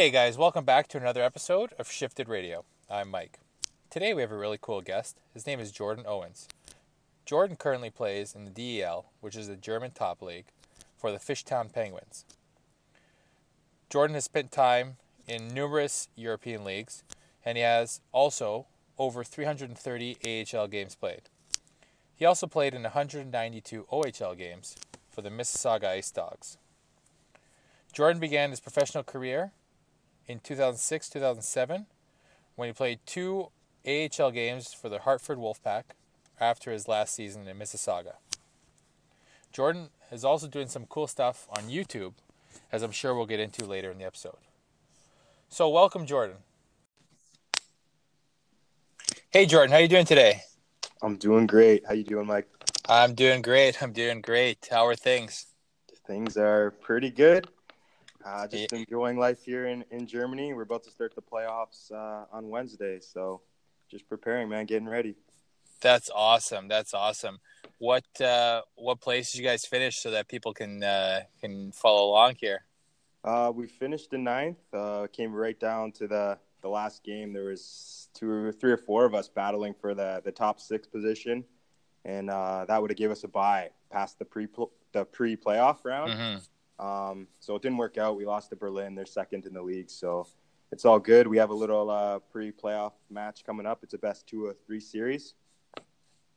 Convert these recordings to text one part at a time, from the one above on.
Hey guys, welcome back to another episode of Shifted Radio. I'm Mike. Today we have a really cool guest. His name is Jordan Owens. Jordan currently plays in the DEL, which is the German top league, for the Fishtown Penguins. Jordan has spent time in numerous European leagues, and he has also over 330 AHL games played. He also played in 192 OHL games for the Mississauga Ice Dogs. Jordan began his professional career in 2006 2007 when he played two AHL games for the Hartford Wolfpack after his last season in Mississauga. Jordan is also doing some cool stuff on YouTube, as I'm sure we'll get into later in the episode. So, welcome, Jordan. Hey, Jordan, how you doing today? I'm doing great. How you doing, Mike? I'm doing great. I'm doing great. How are things? Things are pretty good. Uh, just yeah. enjoying life here in, in Germany. We're about to start the playoffs uh, on Wednesday, so just preparing, man, getting ready. That's awesome. That's awesome. What uh, what place did you guys finish so that people can uh, can follow along here? Uh, we finished in ninth. Uh, came right down to the the last game. There was two or three or four of us battling for the the top six position, and uh, that would have gave us a bye past the pre the pre playoff round. Mm-hmm. Um, so it didn't work out. We lost to Berlin. They're second in the league. So it's all good. We have a little uh, pre playoff match coming up. It's a best two or three series.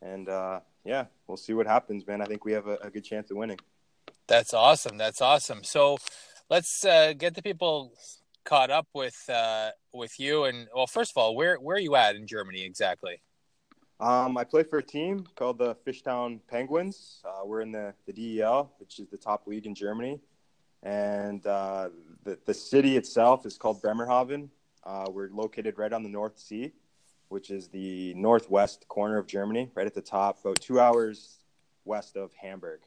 And uh, yeah, we'll see what happens, man. I think we have a, a, good chance of winning. That's awesome. That's awesome. So let's uh, get the people caught up with uh, with you. And well, first of all, where where are you at in Germany exactly? Um, I play for a team called the Fishtown Penguins. Uh, we're in the, the DEL, which is the top league in Germany and uh, the the city itself is called Bremerhaven. Uh, we're located right on the North Sea, which is the northwest corner of Germany, right at the top, about two hours west of Hamburg.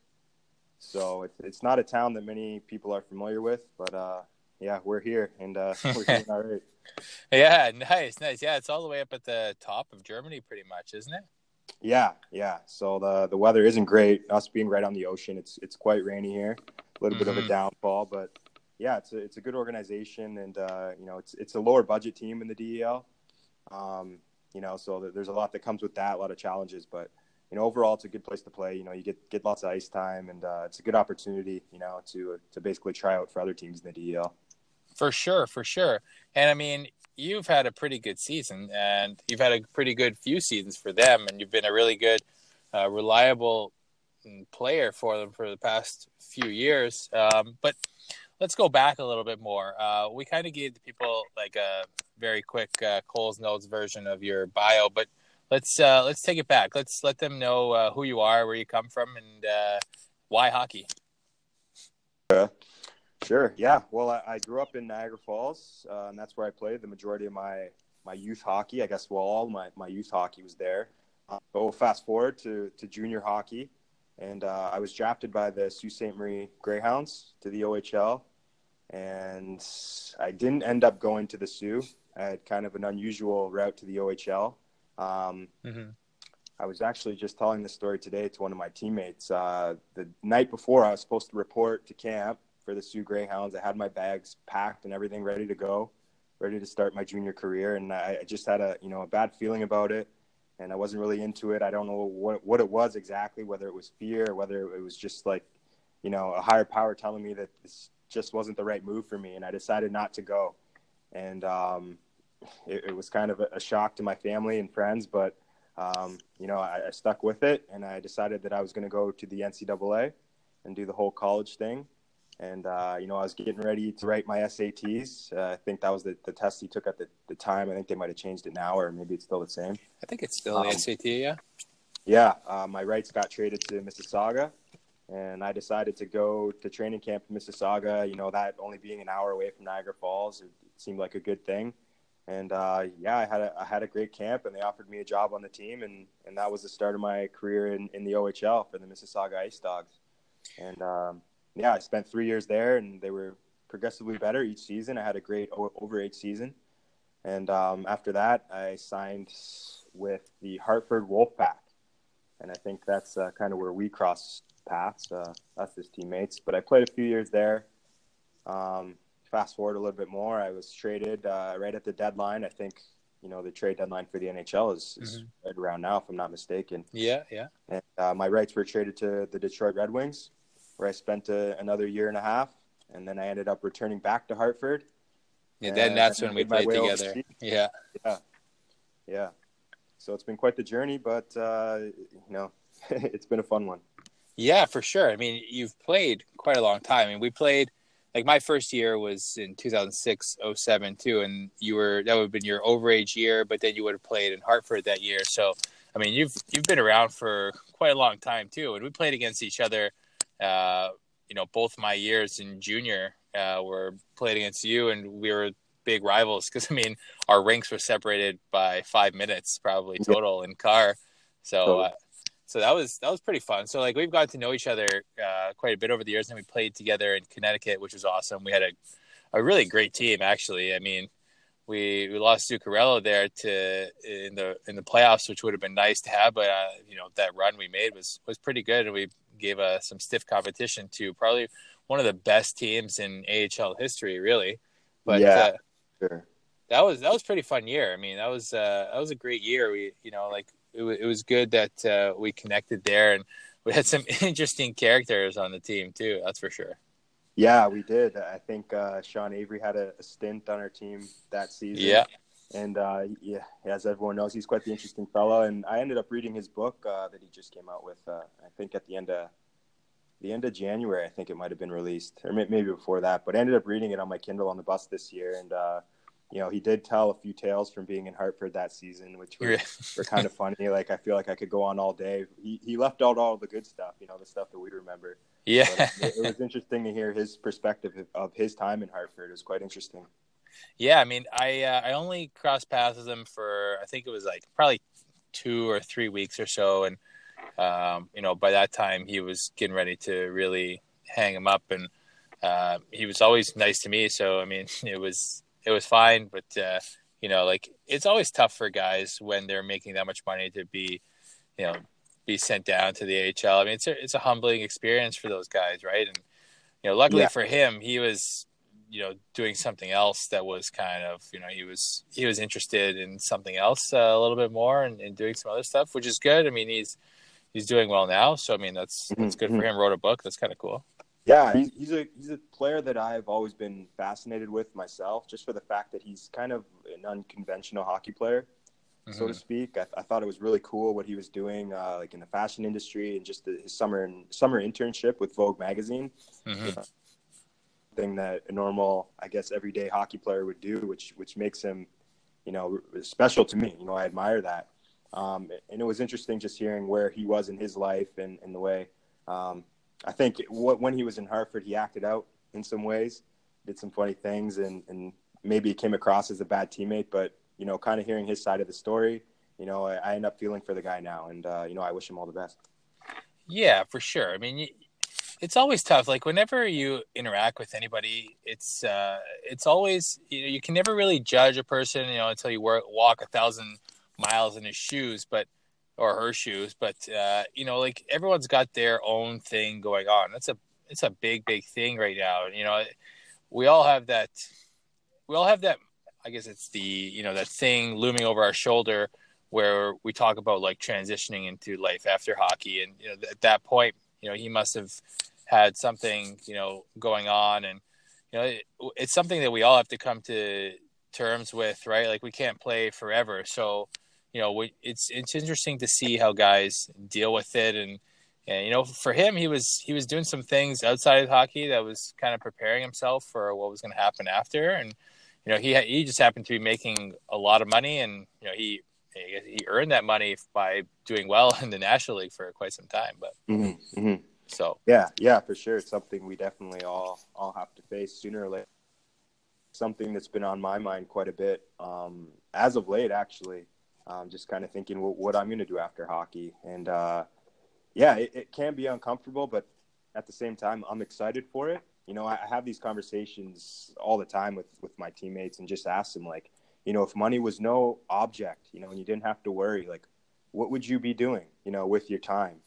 So it's it's not a town that many people are familiar with, but uh, yeah, we're here and uh, we're doing all right. Yeah, nice, nice. Yeah, it's all the way up at the top of Germany, pretty much, isn't it? Yeah, yeah. So the the weather isn't great. Us being right on the ocean, it's it's quite rainy here a little mm-hmm. bit of a mm-hmm. downfall, but yeah, it's a, it's a good organization, and uh, you know, it's it's a lower budget team in the DEL. Um, you know, so there's a lot that comes with that, a lot of challenges, but you know, overall, it's a good place to play. You know, you get get lots of ice time, and uh, it's a good opportunity, you know, to to basically try out for other teams in the DEL. For sure, for sure, and I mean, you've had a pretty good season, and you've had a pretty good few seasons for them, and you've been a really good, uh, reliable player for them for the past few years. Um, but let's go back a little bit more. Uh, we kind of gave the people like a very quick uh, Coles notes version of your bio, but let's uh, let's take it back. Let's let them know uh, who you are, where you come from, and uh, why hockey. Uh, sure. Yeah. Well, I, I, grew up in Niagara Falls, uh, and that's where I played the majority of my my youth hockey. I guess well, all my my youth hockey was there. Uh, we'll fast forward to to junior hockey and uh, I was drafted by the Sault Ste. Marie Greyhounds to the OHL, and I didn't end up going to the Soo. I had kind of an unusual route to the OHL. Um, mm-hmm. I was actually just telling this story today to one of my teammates. Uh, the night before, I was supposed to report to camp for the Soo Greyhounds. I had my bags packed and everything ready to go, ready to start my junior career, and I, I just had a you know a bad feeling about it and I wasn't really into it. I don't know what what it was exactly, whether it was fear whether it was just like, you know, a higher power telling me that this just wasn't the right move for me, and I decided not to go. And um, it, it, was kind of a, a, shock to my family and friends, but um, you know, I, I, stuck with it, and I decided that I was going to go to the NCAA and do the whole college thing and uh, you know I was getting ready to write my SATs. Uh, I think that was the, the test he took at the, the time. I think they might have changed it now, or maybe it's still the same. I think it's still um, the SAT, yeah. Yeah, uh, my rights got traded to Mississauga, and I decided to go to training camp in Mississauga. You know, that only being an hour away from Niagara Falls, it, seemed like a good thing. And uh, yeah, I had a I had a great camp, and they offered me a job on the team, and, and that was the start of my career in, in the OHL for the Mississauga Ice Dogs. And um, yeah, I spent three years there, and they were progressively better each season. I had a great over age season, and um, after that, I signed with the Hartford Wolfpack, and I think that's uh, kind of where we crossed paths, uh, us as teammates. But I played a few years there. Um, fast forward a little bit more, I was traded uh, right at the deadline. I think you know the trade deadline for the NHL is, is mm-hmm. right around now, if I'm not mistaken. Yeah, yeah. And uh, my rights were traded to the Detroit Red Wings, where I spent a, another year and a half, and then I ended up returning back to Hartford. Yeah, then that's when we played together. Yeah, yeah, yeah. So it's been quite the journey, but uh, you know, it's been a fun one. Yeah, for sure. I mean, you've played quite a long time. I mean, we played like my first year was in 2006 07 too and you were that would have been your overage year but then you would have played in hartford that year so i mean you've you've been around for quite a long time too and we played against each other uh, you know both my years in junior uh, were played against you and we were big rivals because i mean our rinks were separated by five minutes probably total in car so uh, so that was that was pretty fun. So like we've gotten to know each other uh, quite a bit over the years, and we played together in Connecticut, which was awesome. We had a a really great team, actually. I mean, we we lost Zuccarello there to in the in the playoffs, which would have been nice to have, but uh, you know that run we made was was pretty good, and we gave uh, some stiff competition to probably one of the best teams in AHL history, really. But yeah, uh, sure. that was that was pretty fun year. I mean, that was uh, that was a great year. We you know like it, w- it was good that uh, we connected there, and we had some interesting characters on the team too. That's for sure. Yeah, we did. I think uh, Sean Avery had a, a, stint on our team that season. Yeah. And uh, yeah, as everyone knows, he's quite the interesting fellow. And I ended up reading his book uh, that he just came out with. Uh, I think at the end of the end of January, I think it might have been released, or maybe before that. But I ended up reading it on my Kindle on the bus this year, and uh, you know, he did tell a few tales from being in Hartford that season, which were, were kind of funny. Like I feel like I could go on all day. He he left out all the good stuff, you know, the stuff that we remember. Yeah, it, it, was interesting to hear his perspective of his time in Hartford. It was quite interesting. Yeah, I mean, I uh, I only crossed paths with him for I think it was like probably two or three weeks or so, and um, you know, by that time he was getting ready to really hang him up, and uh, he was always nice to me. So I mean, it was it was fine, but uh, you know, like it's always tough for guys when they're making that much money to be, you know, be sent down to the AHL. I mean, it's a, it's a humbling experience for those guys, right? And you know, luckily yeah. for him, he was you know doing something else that was kind of you know he was he was interested in something else uh, a little bit more and, and, doing some other stuff which is good i mean he's he's doing well now so i mean that's that's good mm-hmm. for him wrote a book that's kind of cool yeah, he's, he's a he's a player that I've always been fascinated with myself, just for the fact that he's kind of an unconventional hockey player, mm-hmm. so to mm-hmm. speak. I, I, thought it was really cool what he was doing, uh, like in the fashion industry, and just the, his summer summer internship with Vogue magazine. Mm-hmm. Thing that a normal, I guess, everyday hockey player would do, which which makes him, you know, special to me. You know, I admire that. Um, and it was interesting just hearing where he was in his life and, and the way um, I think when he was in Hartford, he acted out in some ways, did some funny things, and, and maybe it came across as a bad teammate. But you know, kind of hearing his side of the story, you know, I, I end up feeling for the guy now, and uh, you know, I wish him all the best. Yeah, for sure. I mean, it's always tough. Like whenever you interact with anybody, it's uh, it's always you know you can never really judge a person, you know, until you work, walk a thousand miles in his shoes. But or her shoes, but uh, you know, like everyone's got their own thing going on. That's a it's a big big thing right now. You know, we all have that. We all have that. I guess it's the you know that thing looming over our shoulder where we talk about like transitioning into life after hockey, and you know at that point, you know he must have had something you know going on, and you know it, it's something that we all have to come to terms with, right? Like we can't play forever, so you know, it's it's interesting to see how guys deal with it, and and you know, for him, he was he was doing some things outside of hockey that was kind of preparing himself for what was going to happen after, and you know, he he just happened to be making a lot of money, and you know, he he earned that money by doing well in the National League for quite some time, but. Mm-hmm, mm-hmm. So yeah, yeah, for sure. It's something we definitely all all have to face sooner or later. Something that's been on my mind quite a bit um, as of late, actually um, just kind of thinking what, what I'm going to do after hockey. And uh, yeah, it, it, can be uncomfortable, but at the same time, I'm excited for it. You know, I, I have these conversations all the time with, with my teammates and just ask them, like, you know, if money was no object, you know, and you didn't have to worry, like, what would you be doing, you know, with your time?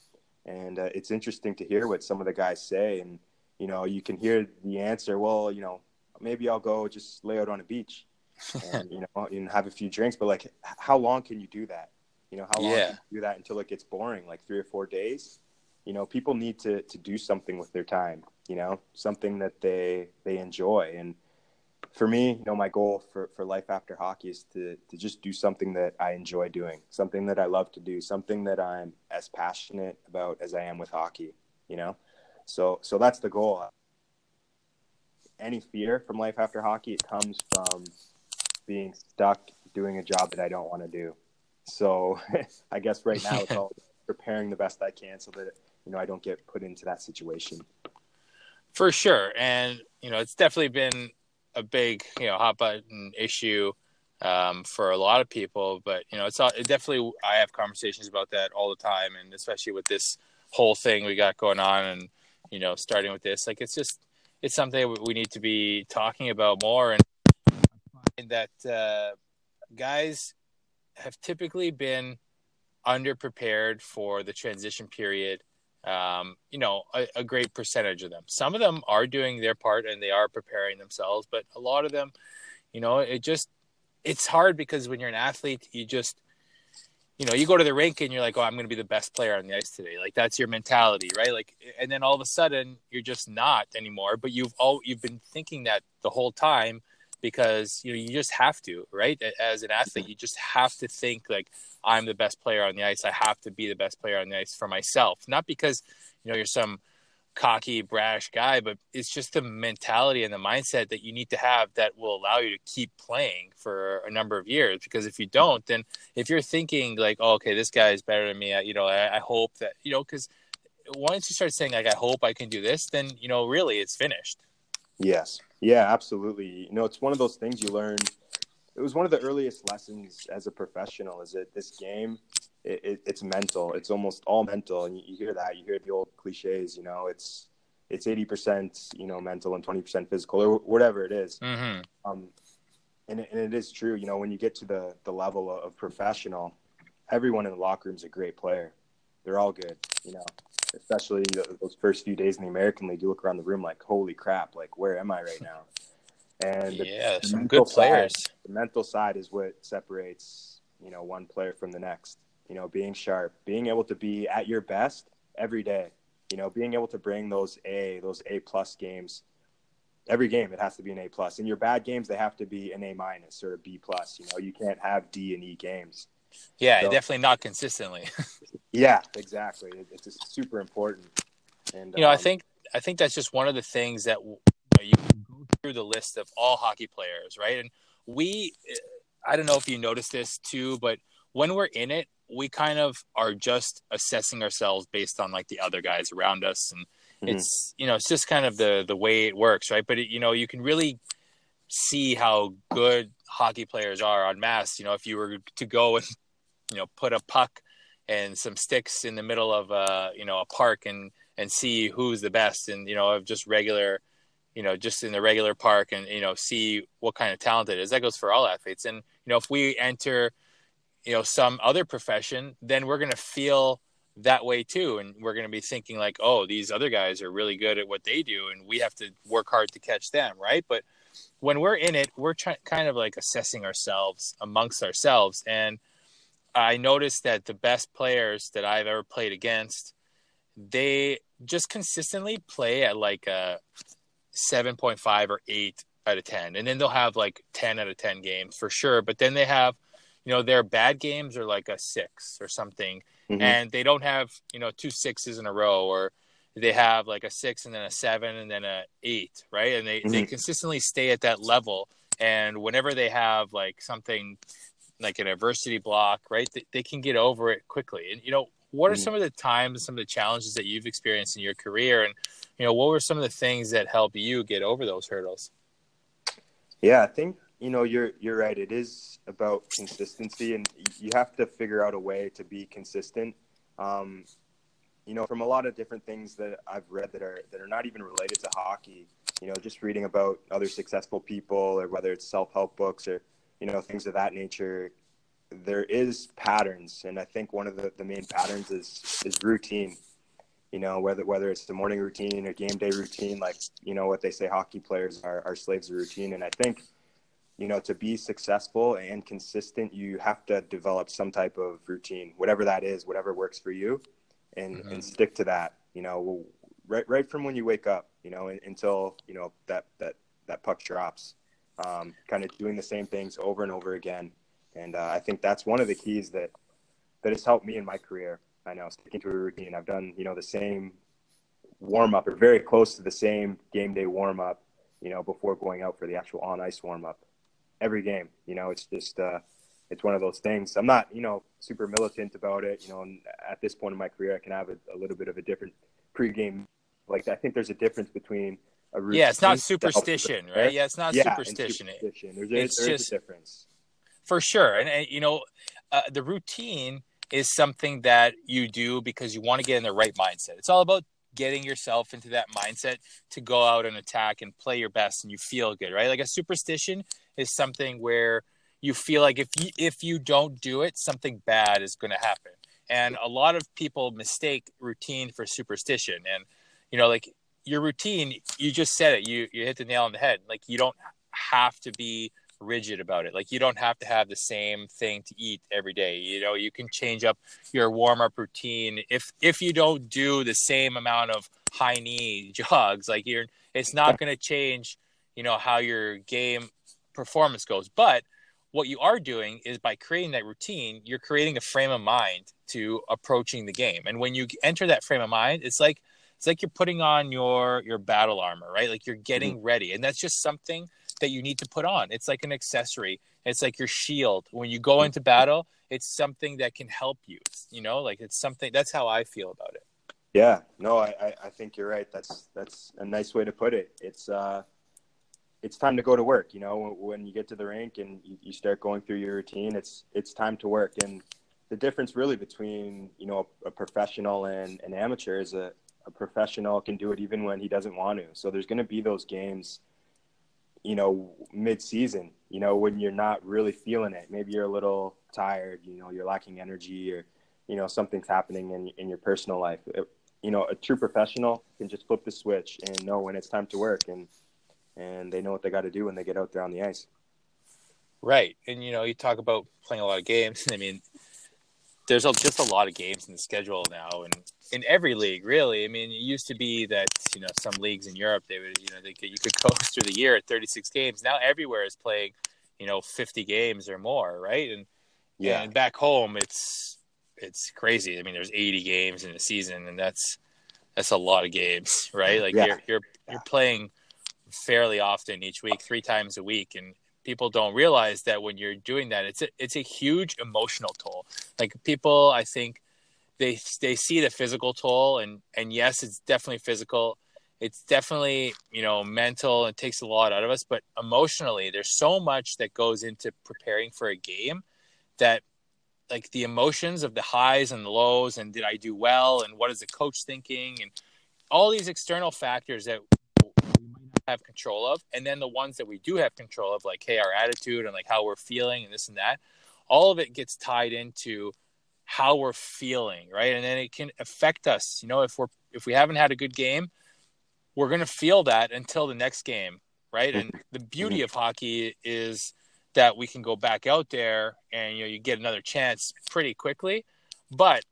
And uh, it's interesting to hear what some of the guys say. And, you know, you can hear the answer, well, you know, maybe I'll go just lay out on a beach and you know and have a few drinks. But like, how long can you do that? You know, how long Yeah. can you do that until it gets boring? Like three or four days. You know, people need to to do something with their time. You know, something that they they enjoy. And for me, you know, my goal for for life after hockey is to to just do something that I enjoy doing, something that I love to do, something that I'm as passionate about as I am with hockey. You know, so so that's the goal. Any fear from life after hockey, it comes from being stuck doing a job that I don't want to do. So I guess right now it's all preparing the best I can so that you know I don't get put into that situation. For sure, and you know, it's definitely been a big, you know, hot button issue um, for a lot of people. But you know, it's it definitely. I have conversations about that all the time, and especially with this whole thing we got going on, and you know, starting with this, like it's just it's something we need to be talking about more, and and that uh, guys have typically been underprepared for the transition period um, you know, a, a, great percentage of them. Some of them are doing their part and they are preparing themselves, but a lot of them, you know, it just it's hard because when you're an athlete, you just you know, you go to the rink and you're like, "Oh, I'm going to be the best player on the ice today." Like that's your mentality, right? Like and then all of a sudden, you're just not anymore, but you've all you've been thinking that the whole time because, you know, you just have to, right? As an athlete, you just have to think like I'm the best player on the ice. I have to be the best player on the ice for myself. Not because, you know, you're some cocky, brash guy, but it's just the mentality and the mindset that you need to have that will allow you to keep playing for a number of years. Because if you don't, then if you're thinking like, oh, okay, this guy is better than me, you know, I, I hope that, you know, because once you start saying like, I hope I can do this, then, you know, really it's finished. Yes. Yeah, absolutely. You know, it's one of those things you learn it was one of the earliest lessons as a professional is that this game it, it, it's mental it's almost all mental and you, you, hear that you hear the old cliches you know it's it's 80% you know mental and 20% physical or whatever it is. Mm-hmm. um, and, it, and it is true you know when you get to the the level of professional everyone in the locker room is a great player they're all good you know especially those first few days in the american league you look around the room like holy crap like where am i right now and yeah, the, some good players. Side, the mental side is what separates you know one player from the next. You know, being sharp, being able to be at your best every day. You know, being able to bring those A, those A plus games. Every game, it has to be an A plus. In your bad games, they have to be an A minus or a B plus. You know, you can't have D and E games. Yeah, so, definitely not consistently. yeah, exactly. It's just super important. And you know, um, I think I think that's just one of the things that you can go through the list of all hockey players, right? And we, I don't know if you noticed this too, but when we're in it, we kind of are just assessing ourselves based on like the other guys around us, and mm-hmm. it's you know it's just kind of the the way it works, right? But it, you know you can really see how good hockey players are on mass. You know, if you were to go and you know put a puck and some sticks in the middle of a you know a park and and see who's the best, and you know of just regular you know, just in the regular park and, you know, see what kind of talent it is. That goes for all athletes. And, you know, if we enter, you know, some other profession, then we're going to feel that way too. And we're going to be thinking like, oh, these other guys are really good at what they do and we have to work hard to catch them. Right. But when we're in it, we're try- kind of like assessing ourselves amongst ourselves. And I noticed that the best players that I've ever played against, they just consistently play at like a 7.5 or 8 out of 10 and then they'll have like 10 out of 10 games for sure. But then they have you know their bad games are like a 6 or something. Mm-hmm. and they don't have you know two sixes in a row or they have like a 6 and then a 7 and then a 8 right? And they, mm-hmm. they consistently stay at that level. And whenever they have like something like an adversity block right they, they can get over it quickly and you know what are mm-hmm. some of the times some of the challenges that you've experienced in your career and you know, what were some of the things that helped you get over those hurdles? Yeah, I think you know you're you're right. It is about consistency, and you have to figure out a way to be consistent. Um, you know, from a lot of different things that I've read that are that are not even related to hockey. You know, just reading about other successful people, or whether it's self help books, or you know things of that nature. There is patterns, and I think one of the, the main patterns is is routine You know, whether whether it's the morning routine or game day routine, like you know what they say, hockey players are, are slaves of routine. And I think, you know, to be successful and consistent, you have to develop some type of routine, whatever that is, whatever works for you, and mm-hmm. and stick to that. You know, right right from when you wake up, you know, until you know that that that puck drops. Um, kind of doing the same things over and over again, and uh, I think that's one of the keys that that has helped me in my career. I know sticking to a routine. I've done you know the same warm up or very close to the same game day warm up, you know, before going out for the actual on ice warm up every game. You know, it's just uh, it's one of those things. I'm not you know super militant about it. You know, at this point in my career, I can have a, a little bit of a different pregame. Like I think there's a difference between. Yeah, it's not superstition, right? Yeah, it's not yeah, superstition. superstition. There's, it's there just, a difference. For sure. And, and you know, uh, the routine is something that you do because you want to get in the right mindset. It's all about getting yourself into that mindset to go out and attack and play your best and you feel good, right? Like a superstition is something where you feel like if you if you don't do it, something bad is going to happen. And a lot of people mistake routine for superstition. And you know, like your routine, you just said it. You you hit the nail on the head. Like you don't have to be rigid about it. Like you don't have to have the same thing to eat every day. You know, you can change up your warm up routine. If if you don't do the same amount of high knee jogs, like you're it's not going to change, you know, how your game performance goes. But what you are doing is by creating that routine, you're creating a frame of mind to approaching the game. And when you enter that frame of mind, it's like it's like you're putting on your your battle armor, right? Like you're getting mm-hmm. ready. And that's just something that you need to put on. It's like an accessory. It's like your shield. When you go mm-hmm. into battle, it's something that can help you. You know, like it's something that's how I feel about it. Yeah, no, I, I think you're right. That's that's a nice way to put it. It's uh it's time to go to work. You know, when you get to the rink and you, you start going through your routine, it's it's time to work. And the difference really between you know a, a professional and an amateur is a a professional can do it even when he doesn't want to. So there's going to be those games, you know, mid-season, you know, when you're not really feeling it. Maybe you're a little tired, you know, you're lacking energy or, you know, something's happening in, in your personal life. It, you know, a true professional can just flip the switch and know when it's time to work and, and they know what they got to do when they get out there on the ice. Right. And, you know, you talk about playing a lot of games. I mean, there's a, just a lot of games in the schedule now, and in every league, really. I mean, it used to be that you know some leagues in Europe they would you know they could, you could coast through the year at 36 games. Now everywhere is playing you know 50 games or more, right? And yeah, and back home it's it's crazy. I mean, there's 80 games in a season, and that's that's a lot of games, right? Like yeah. you're you're you're playing fairly often each week, three times a week, and people don't realize that when you're doing that, it's a, it's a huge emotional toll. Like people, I think they they see the physical toll, and and yes, it's definitely physical. It's definitely you know mental. It takes a lot out of us, but emotionally, there's so much that goes into preparing for a game that like the emotions of the highs and the lows and did I do well and what is the coach thinking and all these external factors that have control of. And then the ones that we do have control of like hey our attitude and like how we're feeling and this and that all of it gets tied into how we're feeling right? And then it can affect us. You know if we're if we haven't had a good game we're going to feel that until the next game right? And mm-hmm. the beauty mm-hmm. of hockey is that we can go back out there and you know you get another chance pretty quickly. But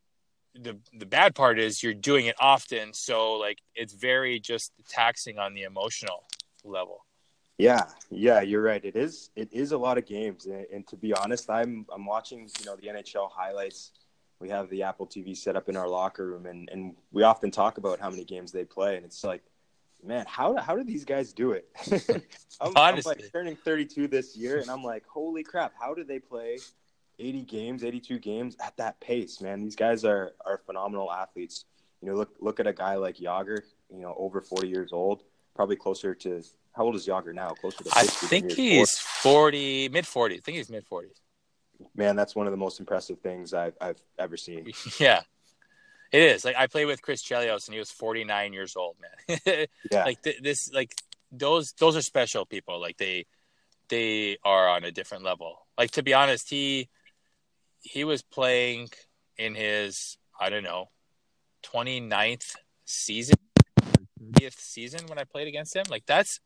the the bad part is you're doing it often, so like it's very just taxing on the emotional level. Yeah, yeah, you're right. It is it is a lot of games, and, and, to be honest, I'm I'm watching you know the NHL highlights. We have the Apple TV set up in our locker room, and and we often talk about how many games they play, and it's like, man, how how do these guys do it? I'm, Honestly. I'm like turning 32 this year, and I'm like, holy crap, how do they play 80 games, 82 games at that pace, man. These guys are are phenomenal athletes. You know, look look at a guy like Jagr, you know, over 40 years old, probably closer to how old is Jagr now? Closer to I think he's 40, mid 40s. I think he's mid 40s. Man, that's one of the most impressive things I've I've ever seen. yeah. It is. Like I played with Chris Chelios and he was 49 years old, man. yeah. Like th- this like those those are special people. Like they they are on a different level. Like to be honest, he he was playing in his I don't know 29th season, 30th season when I played against him. Like that's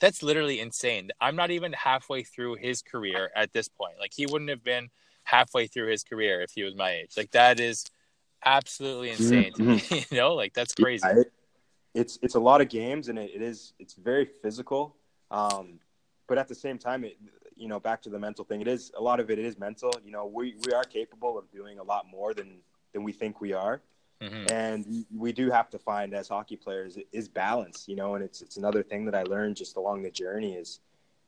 that's literally insane. I'm not even halfway through his career at this point. Like he wouldn't have been halfway through his career if he was my age. Like that is absolutely insane mm-hmm. you know, like that's crazy. Yeah, it, it's it's a lot of games and it, it is it's very physical. Um, but at the same time, it you know back to the mental thing. It is a lot of it is mental. You know, we we are capable of doing a lot more than than we think we are. Mm-hmm. And we do have to find as hockey players is balance, you know, and it's it's another thing that I learned just along the journey is,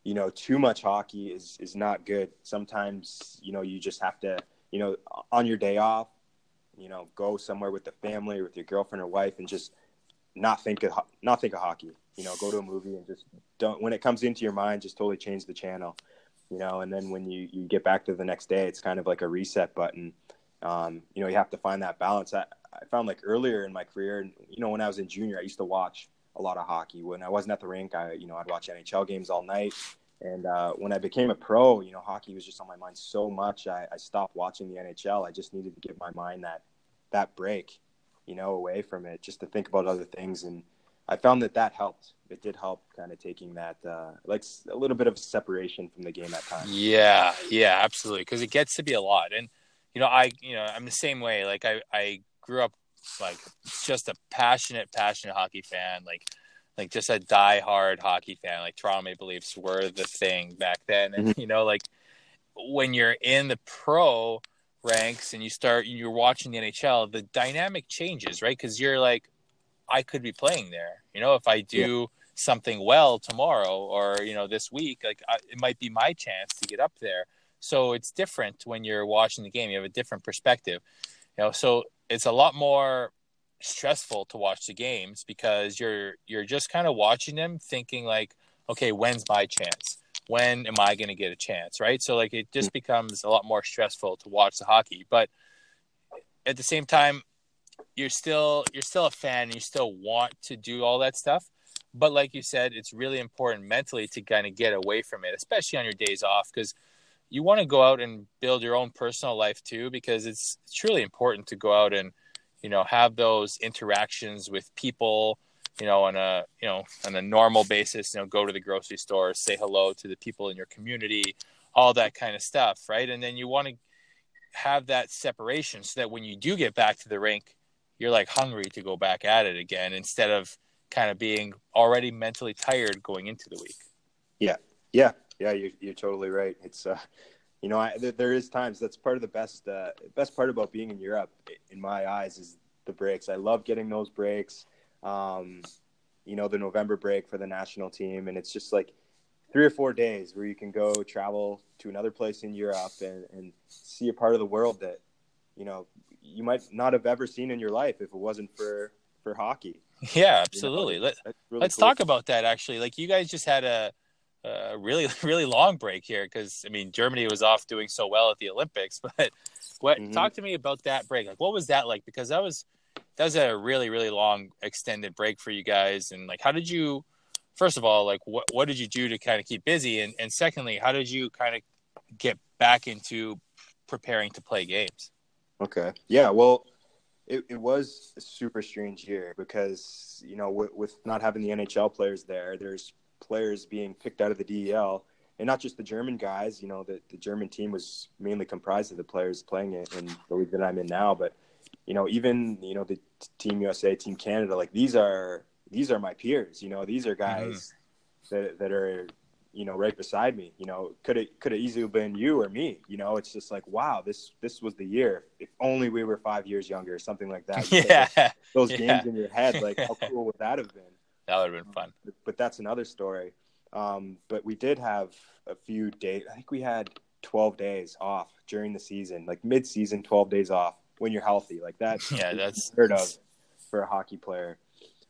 you know, too much hockey is is not good. Sometimes, you know, you just have to, you know, on your day off, you know, go somewhere with the family, or with your girlfriend or wife, and just not think of not think of hockey. You know, go to a movie and just don't. When it comes into your mind, just totally change the channel. You know, and then when you you get back to the next day, it's kind of like a reset button. Um, you know, you have to find that balance. I, I found like earlier in my career, you know, when I was in junior, I used to watch a lot of hockey. When I wasn't at the rink, I you know I'd watch NHL games all night. And uh, when I became a pro, you know, hockey was just on my mind so much. I, I stopped watching the NHL. I just needed to give my mind that that break, you know, away from it, just to think about other things. And I found that that helped. It did help, kind of taking that uh, like a little bit of separation from the game at times. Yeah, yeah, absolutely, because it gets to be a lot. And you know, I you know I'm the same way. Like I I grew up like just a passionate, passionate hockey fan. Like like just a die-hard hockey fan. Like Toronto Maple Leafs were the thing back then, and mm-hmm. you know, like when you're in the pro ranks and you start you're watching the NHL, the dynamic changes, right? Because you're like, I could be playing there. You know, if I do yeah. something well tomorrow or you know this week, like I, it might be my chance to get up there. So it's different when you're watching the game. You have a different perspective. You know, so it's a lot more stressful to watch the games because you're you're just kind of watching them thinking like, okay, when's my chance? when am I going to get a chance, right? So like it just hmm. becomes a lot more stressful to watch the hockey, but at the same time, you're still you're still a fan you still want to do all that stuff. But like you said, it's really important mentally to kind of get away from it, especially on your days off, because you want to go out and build your own personal life too, because it's it's really important to go out and you know have those interactions with people you know, on a you know on a normal basis, you know, go to the grocery store, say hello to the people in your community, all that kind of stuff, right? And then you want to have that separation so that when you do get back to the rink, you're like hungry to go back at it again instead of kind of being already mentally tired going into the week. Yeah, yeah, yeah. You're you're totally right. It's uh, you know, I, there, there is times that's part of the best uh, best part about being in Europe, in my eyes, is the breaks. I love getting those breaks um, you know, the November break for the national team. And it's just like three or four days where you can go travel to another place in Europe and, and see a part of the world that, you know, you might not have ever seen in your life if it wasn't for, for hockey. Yeah, absolutely. You know, Let, really let's cool. talk about that actually. Like you guys just had a, a really, really long break here. Cause I mean, Germany was off doing so well at the Olympics, but what, mm-hmm. talk to me about that break. Like, what was that like? Because that was, that was a really really long extended break for you guys and like how did you first of all like what what did you do to kind of keep busy and and secondly how did you kind of get back into preparing to play games okay yeah well it, it was a super strange year because you know with, with not having the nhl players there there's players being picked out of the del and not just the German guys. You know, the, the German team was mainly comprised of the players playing it in the league that I'm in now. But you know, even you know the Team USA, Team Canada, like these are these are my peers. You know, these are mm-hmm. guys mm-hmm. that that are you know right beside me. You know, could it could have easily been you or me. You know, it's just like wow, this this was the year. If only we were five years younger, or something like that. yeah, those, those yeah. games in your head, like how cool would that have been? That would have been fun. But, but that's another story. Um, but we did have a few days. I think we had 12 days off during the season, like mid-season, 12 days off when you're healthy. Like that, yeah, that's heard of for a hockey player.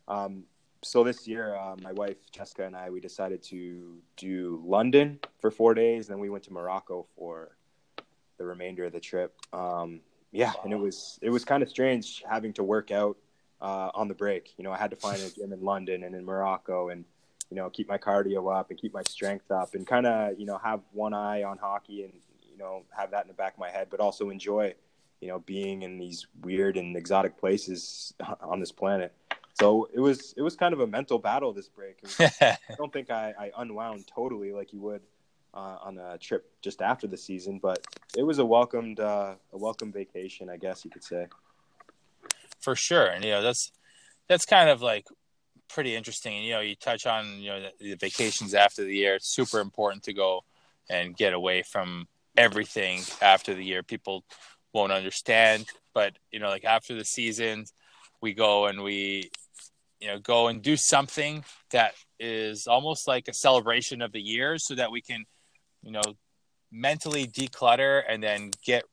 Um, so this year, uh, my wife Jessica and I we decided to do London for four days, and then we went to Morocco for the remainder of the trip. Um, yeah, wow. and it was it was kind of strange having to work out uh, on the break. You know, I had to find a gym in London and in Morocco, and you know, keep my cardio up and keep my strength up, and kind of you know have one eye on hockey and you know have that in the back of my head, but also enjoy you know, being in these weird and exotic places on this planet. So it was it was kind of a mental battle this break. I don't think I, I unwound totally like you would uh, on a trip just after the season, but it was a welcomed uh, a welcome vacation, I guess you could say. For sure, and you know that's that's kind of like pretty interesting. And you know, you touch on you know the, the vacations after the year. It's super important to go and get away from everything after the year. People won't understand, but you know, like after the season, we go and we you know go and do something that is almost like a celebration of the year, so that we can you know mentally declutter and then get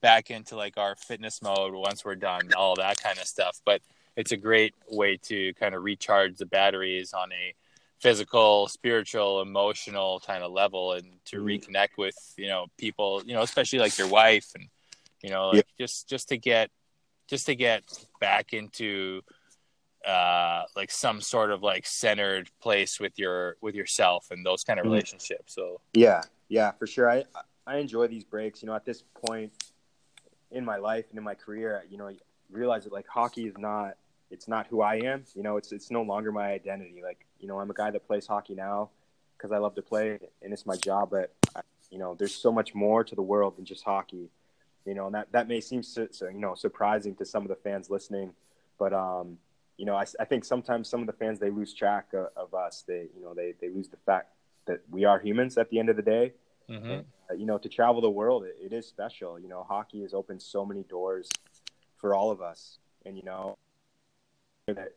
back into like our fitness mode once we're done, all that kind of stuff. But it's a great way to kind of recharge the batteries on a physical, spiritual, emotional kind of level and to mm. reconnect with, you know, people, you know, especially like your wife and, you know, like yeah. just, just to get, just to get back into, uh, like some sort of like centered place with your, with yourself and those kind of mm. relationships. So, yeah, yeah, for sure. I, I enjoy these breaks, you know, at this point in my life and in my career, you know, I realize that like hockey is not it's not who I am. You know, it's it's no longer my identity. Like, you know, I'm a guy that plays hockey now because I love to play and it's my job. But I, you know, there's so much more to the world than just hockey. You know, and that that may seem so, so, you know surprising to some of the fans listening, but um, you know, I, I think sometimes some of the fans they lose track of, of us. They you know they they lose the fact that we are humans at the end of the day. Mm-hmm. And, uh, you know, to travel the world, it, it is special. You know, hockey has opened so many doors for all of us, and you know, that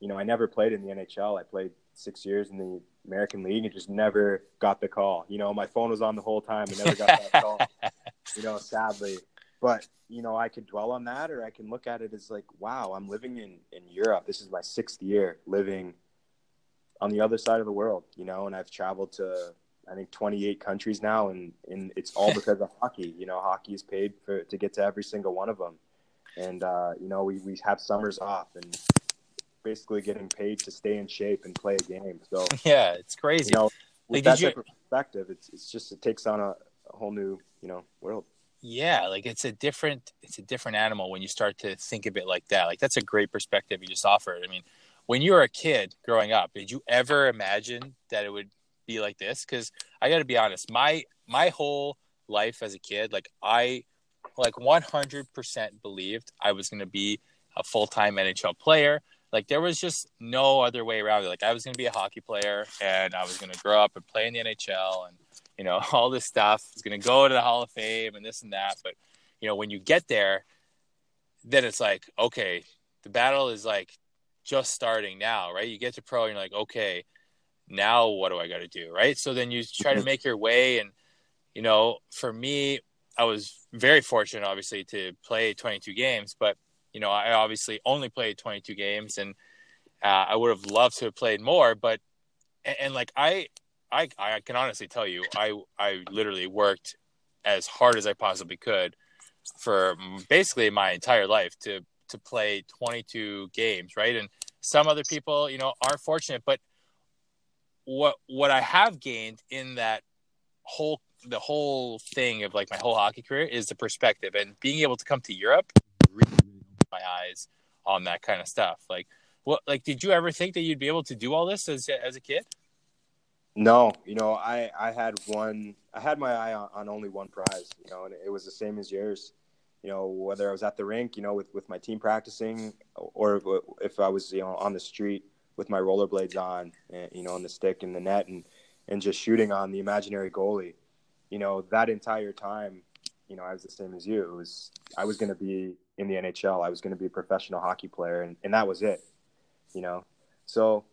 you know I never played in the NHL. I played six years in the American League and just never got the call. You know, my phone was on the whole time and never got that call. You know, sadly. But you know, I could dwell on that, or I can look at it as like, wow, I'm living in in Europe. This is my sixth year living on the other side of the world. You know, and I've traveled to I think 28 countries now, and and it's all because of hockey. You know, hockey is paid for to get to every single one of them and uh, you know we, we have summers off and basically getting paid to stay in shape and play a game. So yeah, it's crazy. You know, with like, that type you... of perspective, it's it's just it takes on a, a whole new you know world. Yeah, like it's a different it's a different animal when you start to think of it like that. Like that's a great perspective you just offered. I mean, when you were a kid growing up, did you ever imagine that it would be like this? Because I got to be honest, my my whole life as a kid, like I like 100% believed I was to be a full time NHL player. Like there was just no other way around it. Like I was to be a hockey player and I was to grow up and play in the NHL and, you know, all this stuff. I was going to go to the Hall of Fame and this and that. But, you know, when you get there, then it's like, okay, the battle is like just starting now, right? You get to pro and you're like, okay, now what do I got to do, right? So then you try to make your way. And, you know, for me, I was very fortunate, obviously, to play 22 games, but you know, I obviously only played 22 games, and uh, I would have loved to have played more. But and, and, like I, I, I can honestly tell you, I, I literally worked as hard as I possibly could for basically my entire life to to play 22 games, right? And some other people, you know, aren't fortunate, but what what I have gained in that whole the whole thing of like my whole hockey career is the perspective and being able to come to Europe really, my eyes on that kind of stuff. Like, what, like, did you ever think that you'd be able to do all this as as a kid? No, you know, I I had one, I had my eye on, on only one prize, you know, and it was the same as yours. You know, whether I was at the rink, you know, with with my team practicing, or if I was, you know, on the street with my rollerblades on, and, you know, on the stick and the net, and and just shooting on the imaginary goalie you know, that entire time, you know, I was the same as you. It was I was going to be in the NHL. I was going to be a professional hockey player, and, and that was it. You know, so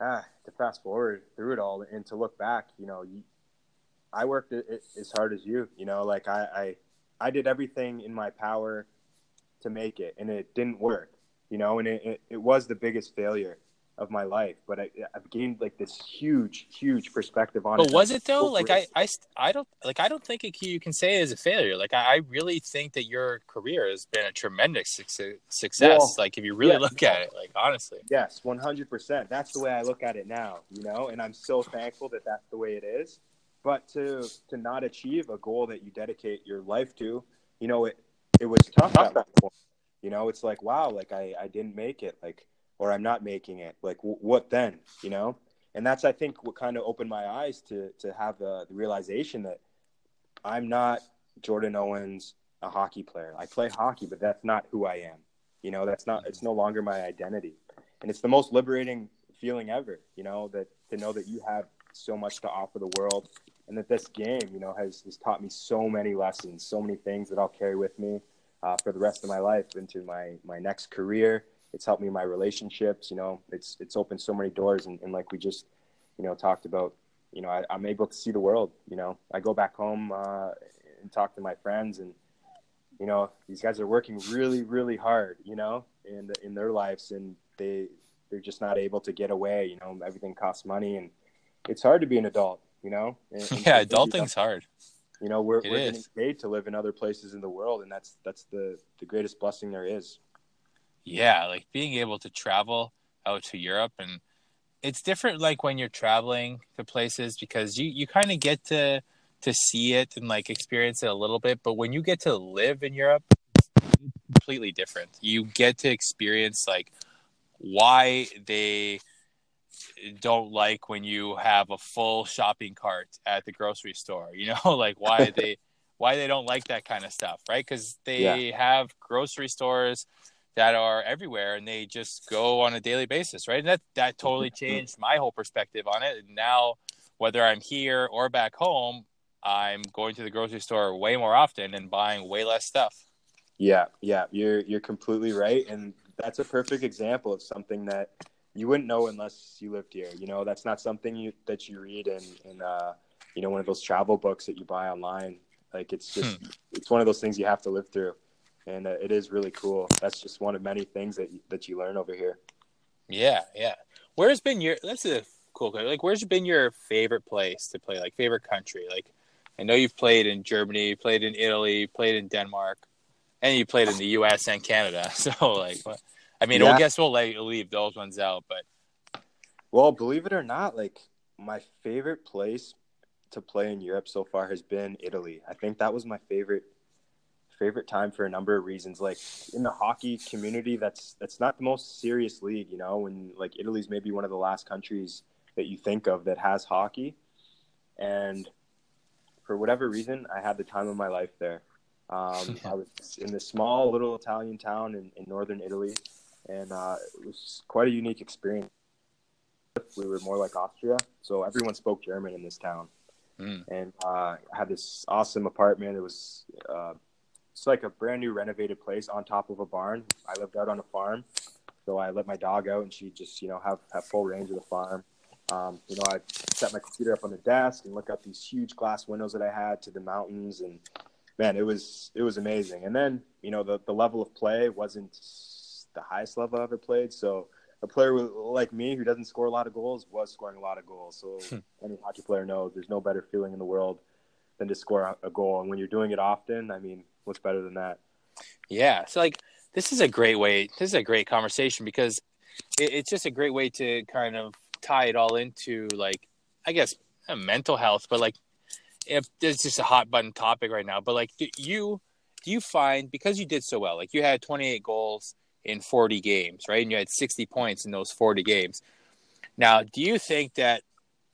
ah, to fast forward through it all and to look back, you know, you, I worked it, it, as hard as you. You know, like I, I I did everything in my power to make it, and it didn't work. You know, and it, it, it was the biggest failure of my life, but I, have gained like this huge, huge perspective on but it. But was it though? Like I, I, I don't like. I don't think it, you can say it as a failure. Like I, I, really think that your career has been a tremendous success. Well, like if you really look at it, like honestly. Yes, one hundred percent. That's the way I look at it now. You know, and I'm so thankful that that's the way it is. But to to not achieve a goal that you dedicate your life to, you know, it it was tough at that point. You know, it's like, wow, like I, I didn't make it, like, or I'm not making it. Like, w- what then? You know, and that's I think what kind of opened my eyes to to have the, the realization that I'm not Jordan Owens, a hockey player. I play hockey, but that's not who I am. You know, that's not. It's no longer my identity, and it's the most liberating feeling ever. You know that to know that you have so much to offer the world, and that this game, you know, has has taught me so many lessons, so many things that I'll carry with me uh, for the rest of my life into my my next career. It's helped me in my relationships. You know, it's it's opened so many doors, and, and like we just, you know, talked about. You know, I, I'm able to see the world. You know, I go back home uh, and talk to my friends, and you know, these guys are working really, really hard. You know, in in their lives, and they they're just not able to get away. You know, everything costs money, and it's hard to be an adult. You know, and, and yeah, adulting's hard. You know, we're, It we're is. getting paid to live in other places in the world, and that's that's the the greatest blessing there is. Yeah, like being able to travel out to Europe and it's different like when you're traveling to places because you you kind of get to to see it and like experience it a little bit, but when you get to live in Europe, it's completely different. You get to experience like why they don't like when you have a full shopping cart at the grocery store, you know, like why they why they don't like that kind of stuff, right? Cuz they have grocery stores that are everywhere and they just go on a daily basis, right? And that that totally changed my whole perspective on it. And now whether I'm here or back home, I'm going to the grocery store way more often and buying way less stuff. Yeah, yeah, you're you're completely right, and that's a perfect example of something that you wouldn't know unless you lived here. You know, that's not something you that you read in in uh, you know one of those travel books that you buy online. Like it's just it's one of those things you have to live through, and uh, it is really cool. That's just one of many things that you, that you learn over here. Yeah, yeah. Where's been your that's a cool. Like where's been your favorite place to play? Like favorite country? Like I know you've played in Germany, played in Italy, played in Denmark, and you played in the US and Canada. So like what I mean, Yeah. I guess we'll let, leave those ones out, but Well, believe it or not, like my favorite place to play in Europe so far has been Italy. I think that was my favorite favorite time for a number of reasons. Like in the hockey community, that's that's not the most serious league, you know. When like Italy's maybe one of the last countries that you think of that has hockey, and for whatever reason, I had the time of my life there. Um, I was in this small little Italian town in, in northern Italy, and uh, it was quite a unique experience we were more like Austria, so everyone spoke German in this town. Mm. And uh, I had this awesome apartment. It was uh, it's like a brand new renovated place on top of a barn. I lived out on a farm, so I let my dog out, and she just you know have have full range of the farm. Um, you know, I set my computer up on the desk and look out these huge glass windows that I had to the mountains, and man, it was it was amazing. And then you know the the level of play wasn't the highest level I ever played, so a player like me who doesn't score a lot of goals was scoring a lot of goals. So any hockey player knows there's no better feeling in the world than to score a, a goal. And when you're doing it often, I mean, what's better than that? Yeah, so like this is a great way. This is a great conversation because it, it's just a great way to kind of tie it all into like I guess mental health, but like if it's just a hot button topic right now. But like, do you do you find because you did so well, like you had 28 goals in 40 games, right, and you had 60 points in those 40 games. Now, do you think that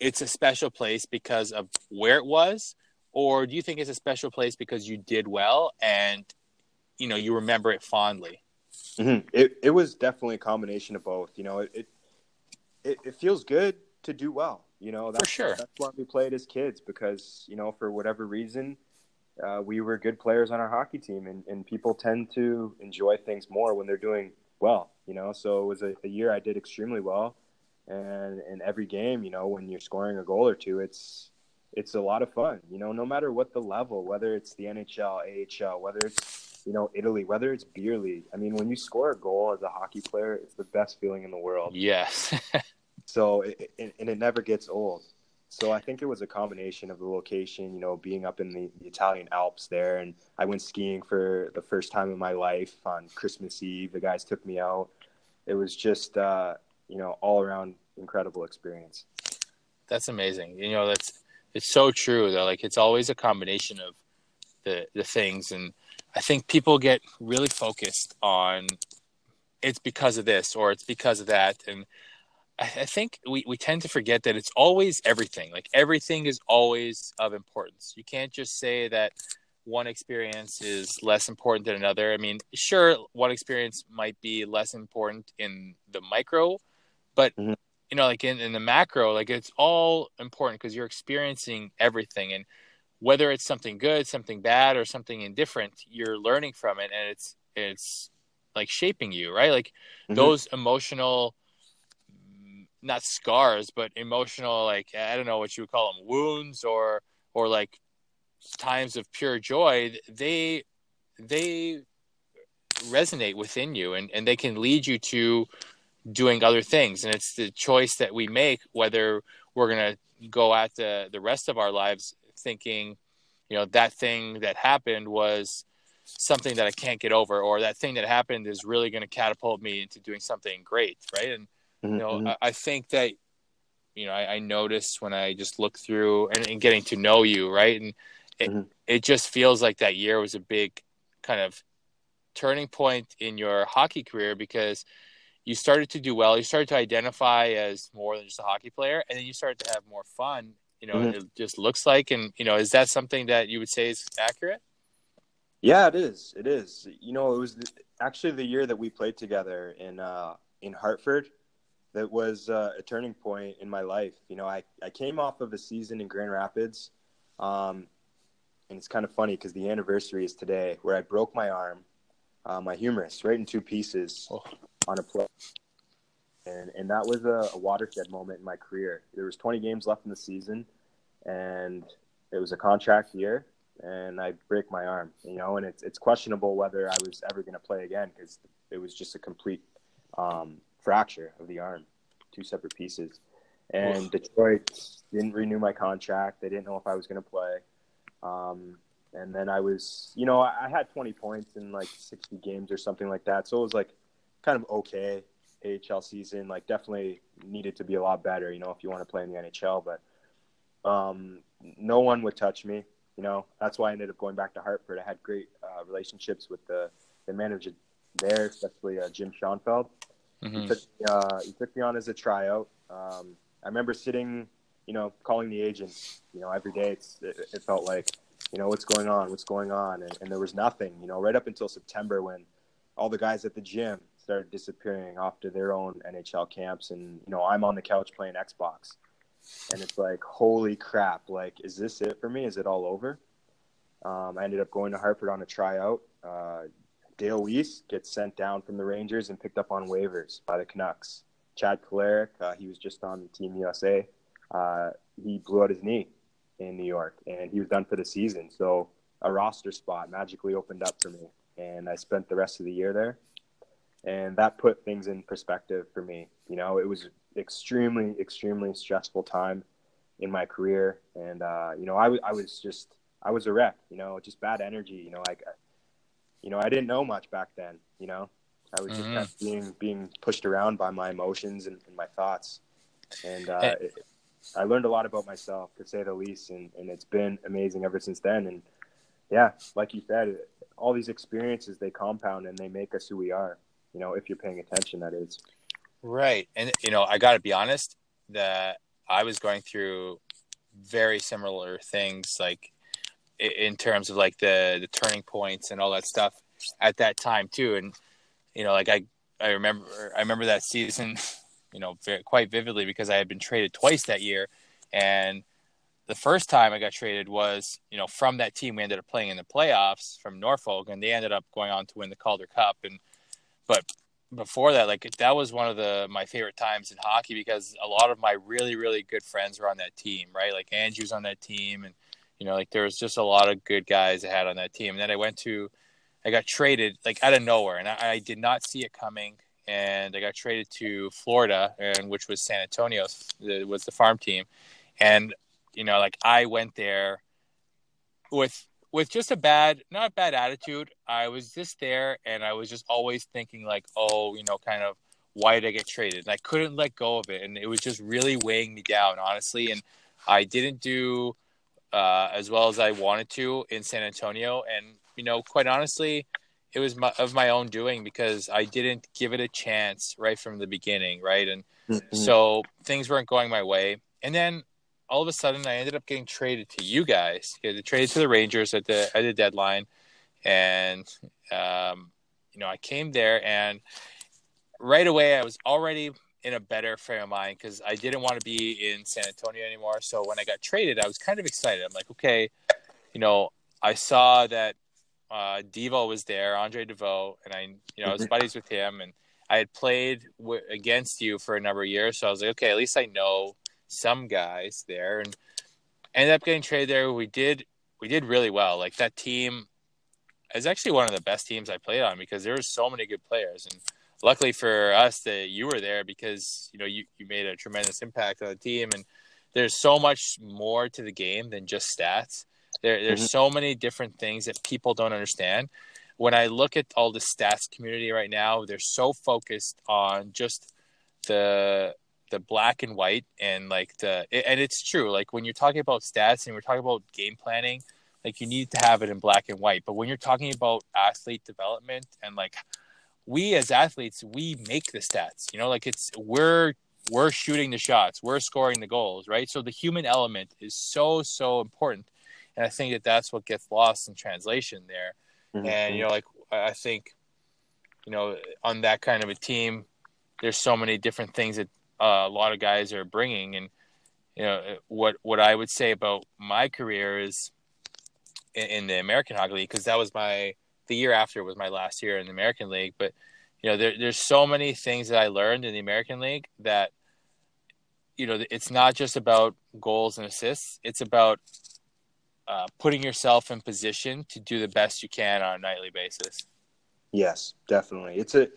it's a special place because of where it was, or do you think it's a special place because you did well and you know you remember it fondly Mm-hmm. It it was definitely a combination of both. You know, it it, it, feels good to do well. You know, that's, sure. That's why we played as kids because you know for whatever reason. Uh, we were good players on our hockey team, and, and people tend to enjoy things more when they're doing well, you know. So it was a, a year I did extremely well, and in every game, you know, when you're scoring a goal or two, it's it's a lot of fun, you know. No matter what the level, whether it's the NHL, AHL, whether it's you know Italy, whether it's beer league. I mean, when you score a goal as a hockey player, it's the best feeling in the world. yes So it, it, and it never gets old. So I think it was a combination of the location, you know, being up in the, the Italian Alps there, and I went skiing for the first time in my life on Christmas Eve. The guys took me out. It was just, uh, you know, all around incredible experience. that's amazing you know that's it's so true though like it's always a combination of the the things and I think people get really focused on it's because of this or it's because of that. And I, I think we, we tend to forget that it's always everything. Like everything is always of importance. You can't just say that one experience is less important than another. I mean, sure, one experience might be less important in the micro, but mm-hmm. You know, like in, in the macro, like it's all important because you're experiencing everything. And whether it's something good, something bad, or something indifferent, you're learning from it and it's it's like shaping you, right? Like mm-hmm. those emotional not scars, but emotional like I don't know what you would call them, wounds or or like times of pure joy, they they resonate within you and, and they can lead you to doing other things. And it's the choice that we make whether we're gonna go at the, the rest of our lives thinking, you know, that thing that happened was something that I can't get over, or that thing that happened is really going to catapult me into doing something great, right? And mm-hmm. you know, mm-hmm. I, I, think that you know I, I noticed when I just look through and, and, getting to know you, right, and it, mm-hmm. it just feels like that year was a big kind of turning point in your hockey career because you started to do well. You started to identify as more than just a hockey player, and then you started to have more fun. You know, mm-hmm. it just looks like, and you know, is that something that you would say is accurate? Yeah, it is. It is. You know, it was actually the year that we played together in uh, in Hartford that was uh, a turning point in my life. You know, I, I came off of a season in Grand Rapids, um, and it's kind of funny because the anniversary is today, where I broke my arm, uh, my humerus, right in two pieces oh. On a play. And, and that was a, a watershed moment in my career. There was 20 games left in the season, and it was a contract year and I break my arm, you know, and it's it's questionable whether I was ever going to play again because it was just a complete um, fracture of the arm, two separate pieces. And Oof. Detroit didn't renew my contract. They didn't know if I was going to play. Um, and then I was, you know, I, I had 20 points in like 60 games or something like that. So it was like kind of okay AHL season. Like definitely needed to be a lot better, you know, if you want to play in the NHL. But um, no one would touch me. You know, that's why I ended up going back to Hartford. I had great uh, relationships with the, the manager there, especially uh, Jim Schoenfeld. Mm-hmm. He, took, uh, he took me on as a tryout. Um, I remember sitting, you know, calling the agents, you know, every day. It's, it, it felt like, you know, what's going on? What's going on? And, and there was nothing, you know, right up until September when all the guys at the gym started disappearing off to their own NHL camps. And, you know, I'm on the couch playing Xbox. And it's like holy crap like is this it for me? Is it all over? Um, i ended up going to hartford on a tryout. Uh, dale weise gets sent down from the rangers and picked up on waivers by the canucks. Chad Kolarik, uh, he was just on team usa uh, he blew out his knee in new york and he was done for the season. So a roster spot magically opened up for me. And i spent the rest of the year there and that put things in perspective for me you know it was extremely, extremely stressful time in my career. And, uh, you know, I, w- I was just, I was a wreck, you know, just bad energy, you know, like, you know, I didn't know much back then, you know, I was just mm-hmm. being, being pushed around by my emotions and, and my thoughts. And, uh, hey. it, I learned a lot about myself to say the least. And, and it's been amazing ever since then. And yeah, like you said, all these experiences, they compound and they make us who we are, you know, if you're paying attention, that is. Right. And, you know, I got to be honest that I was going through very similar things, like in terms of like the, the turning points and all that stuff at that time too. And, you know, like I, I remember, I remember that season, you know, very, quite vividly because I had been traded twice that year. And the first time I got traded was, you know, from that team we ended up playing in the playoffs from Norfolk and they ended up going on to win the Calder Cup. And, but before that, like that was one of the my favorite times in hockey because a lot of my really really good friends were on that team, right? Like Andrew's on that team, and you know, like there was just a lot of good guys I had on that team. And then I went to, I got traded like out of nowhere, and I, I did not see it coming. And I got traded to Florida, and which was San Antonio, was the farm team, and you know, like I went there with with just a bad, not bad attitude. I was just there, and I was just always thinking like, oh, you know, kind of why did I get traded? And I couldn't let go of it, and it was just really weighing me down, honestly. And I didn't do uh, as well as I wanted to in San Antonio, and you know, quite honestly, it was my, of my own doing because I didn't give it a chance right from the beginning, right? And mm-hmm. so things weren't going my way. And then all of a sudden, I ended up getting traded to you guys. Get traded to the Rangers at the at the deadline, and um, you know, I came there and right away I was already in a better frame of mind because I didn't want to be in San Antonio anymore. So when I got traded, I was kind of excited. I'm like, okay, you know, I saw that uh, Devo was there, Andre Deveaux, and I, you know, I was mm-hmm. buddies with him, and I had played w- against you for a number of years. So I was like, okay, at least I know some guys there, and ended up getting traded there. We did, we did really well. Like that team is actually one of the best teams I played on because there were so many good players and luckily for us that you were there because you know you, you made a tremendous impact on the team and there's so much more to the game than just stats there, there's mm-hmm. so many different things that people don't understand when i look at all the stats community right now they're so focused on just the the black and white and like the and it's true like when you're talking about stats and we're talking about game planning like you need to have it in black and white. But when you're talking about athlete development and like we as athletes we make the stats you know like it's we're we're shooting the shots we're scoring the goals right? So the human element is so so important. And i think that that's what gets lost in translation there. Mm-hmm. and you know like i think you know on that kind of a team there's so many different things that uh, a lot of guys are bringing and you know what what i would say about my career is in, in the american hockey league because that was my the year after was my last year in the American League. But you know, there, there's so many things that I learned in the American League that you know it's not just about goals and assists. It's about uh, putting yourself in position to do the best you can on a nightly basis. Yes, definitely. It's a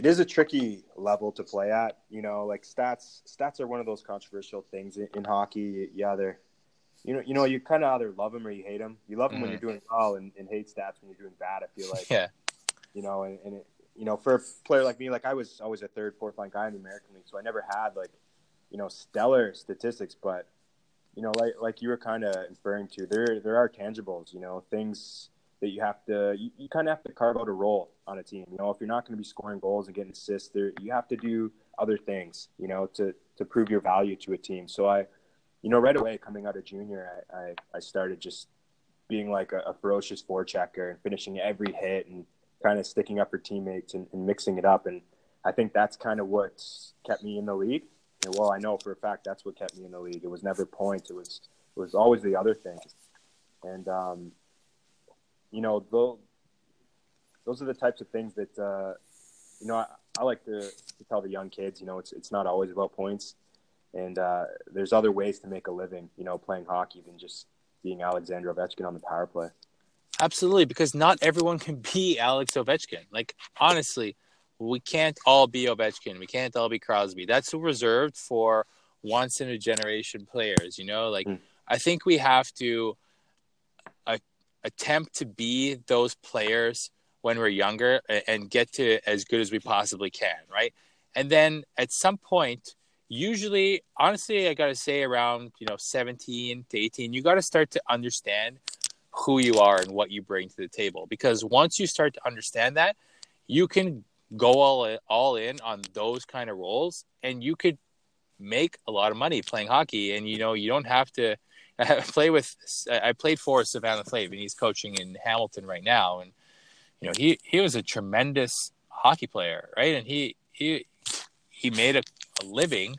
it is a tricky level to play at. You know, like stats stats are one of those controversial things in, in hockey. Yeah, they're you know, you know, you kind of either love them or you hate them. You love them mm-hmm. when you're doing well, and, and, hate stats when you're doing bad. I feel like, yeah, you know, and, and it, you know, for a player like me, like I was always a third, fourth line guy in the American League, so I never had like, you know, stellar statistics. But you know, like like you were kind of inferring to, there there are tangibles. You know, things that you have to you, you kind of have to carve out a role on a team. You know, if you're not going to be scoring goals and getting assists, there you have to do other things. You know, to to prove your value to a team. So I you know, right away coming out of junior, I, I, I started just being like a, a, ferocious forechecker and finishing every hit and kind of sticking up for teammates and, and mixing it up. And I think that's kind of what kept me in the league. And well, I know for a fact that's what kept me in the league. It was never points. It was it was always the other thing. And um, you know, those those are the types of things that uh, you know I, I like to, to tell the young kids. You know, it's it's not always about points and uh, there's other ways to make a living, you know, playing hockey than just being Alexander Ovechkin on the power play. Absolutely, because not everyone can be Alex Ovechkin. Like honestly, we can't all be Ovechkin. We can't all be Crosby. That's reserved for once in a generation players. You know, like mm. I think we have to attempt to be those players when we're younger and get to as good as we possibly can, right? And then at some point, usually honestly i gotta say around you know 17 to 18 you gotta start to understand who you are and what you bring to the table because once you start to understand that you can go all all in on those kind of roles and you could make a lot of money playing hockey and you know you don't have to I play with I played for Savannah Flav and he's coaching in Hamilton right now. And you know he he was a tremendous hockey player right? And he he he made a a living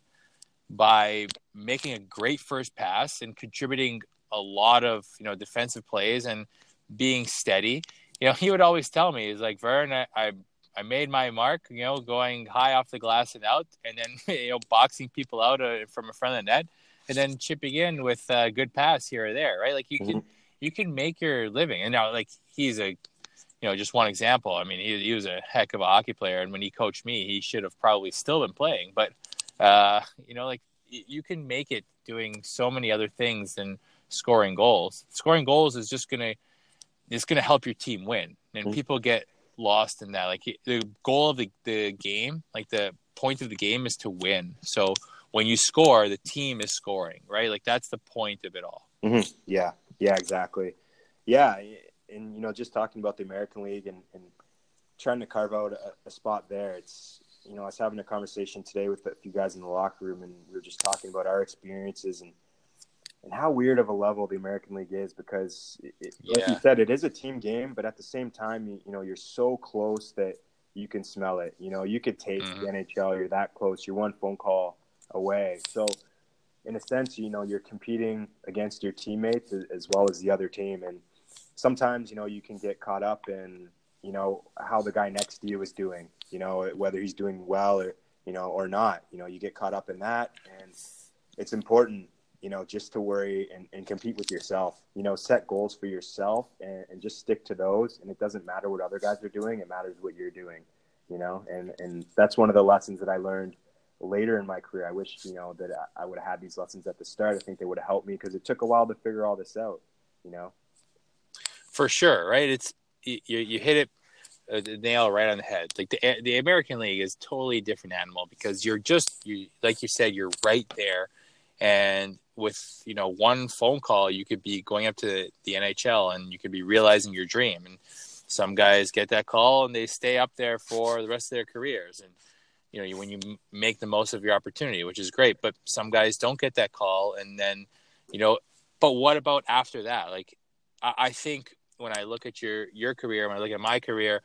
by making a great first pass and contributing a lot of you know defensive plays and being steady. You know, he would always tell me, "He's like Vern, I, I I made my mark, you know, going high off the glass and out, and then you know boxing people out uh, from in front of the net, and then chipping in with a good pass here or there, right? Like you mm-hmm. can you can make your living. And now, like he's a you know, just one example. I mean, he, he was a heck of a hockey player, and when he coached me, he should have probably still been playing. But uh, you know, like you can make it doing so many other things than scoring goals. Scoring goals is just gonna it's gonna help your team win, and mm-hmm. people get lost in that. Like the goal of the, the game, like the point of the game is to win. So when you score, the team is scoring, right? Like that's the point of it all. Mm-hmm. Yeah, yeah, exactly. Yeah, and you know, just talking about the American League and, and trying to carve out a, a spot there. It's you know, I was having a conversation today with a few guys in the locker room, and we were just talking about our experiences and and how weird of a level the American League is because, it, yeah. like you said, it is a team game, but at the same time, you, you, know, you're so close that you can smell it. You know, you could taste mm-hmm. the NHL. You're that close. You're one phone call away. So, in a sense, you know, you're competing against your teammates as well as the other team, and sometimes, you know, you can get caught up in, you know, how the guy next to you is doing. You know, whether he's doing well or you know or not. You know, you get caught up in that, and it's important you know, just to worry and, and compete with yourself. You know, set goals for yourself and, and just stick to those. And it doesn't matter what other guys are doing; it matters what you're doing. You know, and and that's one of the lessons that I learned later in my career. I wish you know that I would have had these lessons at the start. I think they would have helped me because it took a while to figure all this out. You know, for sure, right? It's you you hit it uh, the nail right on the head. Like the the American League is totally different animal because you're just you like you said you're right there, and with you know one phone call you could be going up to the NHL and you could be realizing your dream and some guys get that call and they stay up there for the rest of their careers and you know when you make the most of your opportunity which is great but some guys don't get that call and then you know but what about after that like I, I think when I look at your your career when I look at my career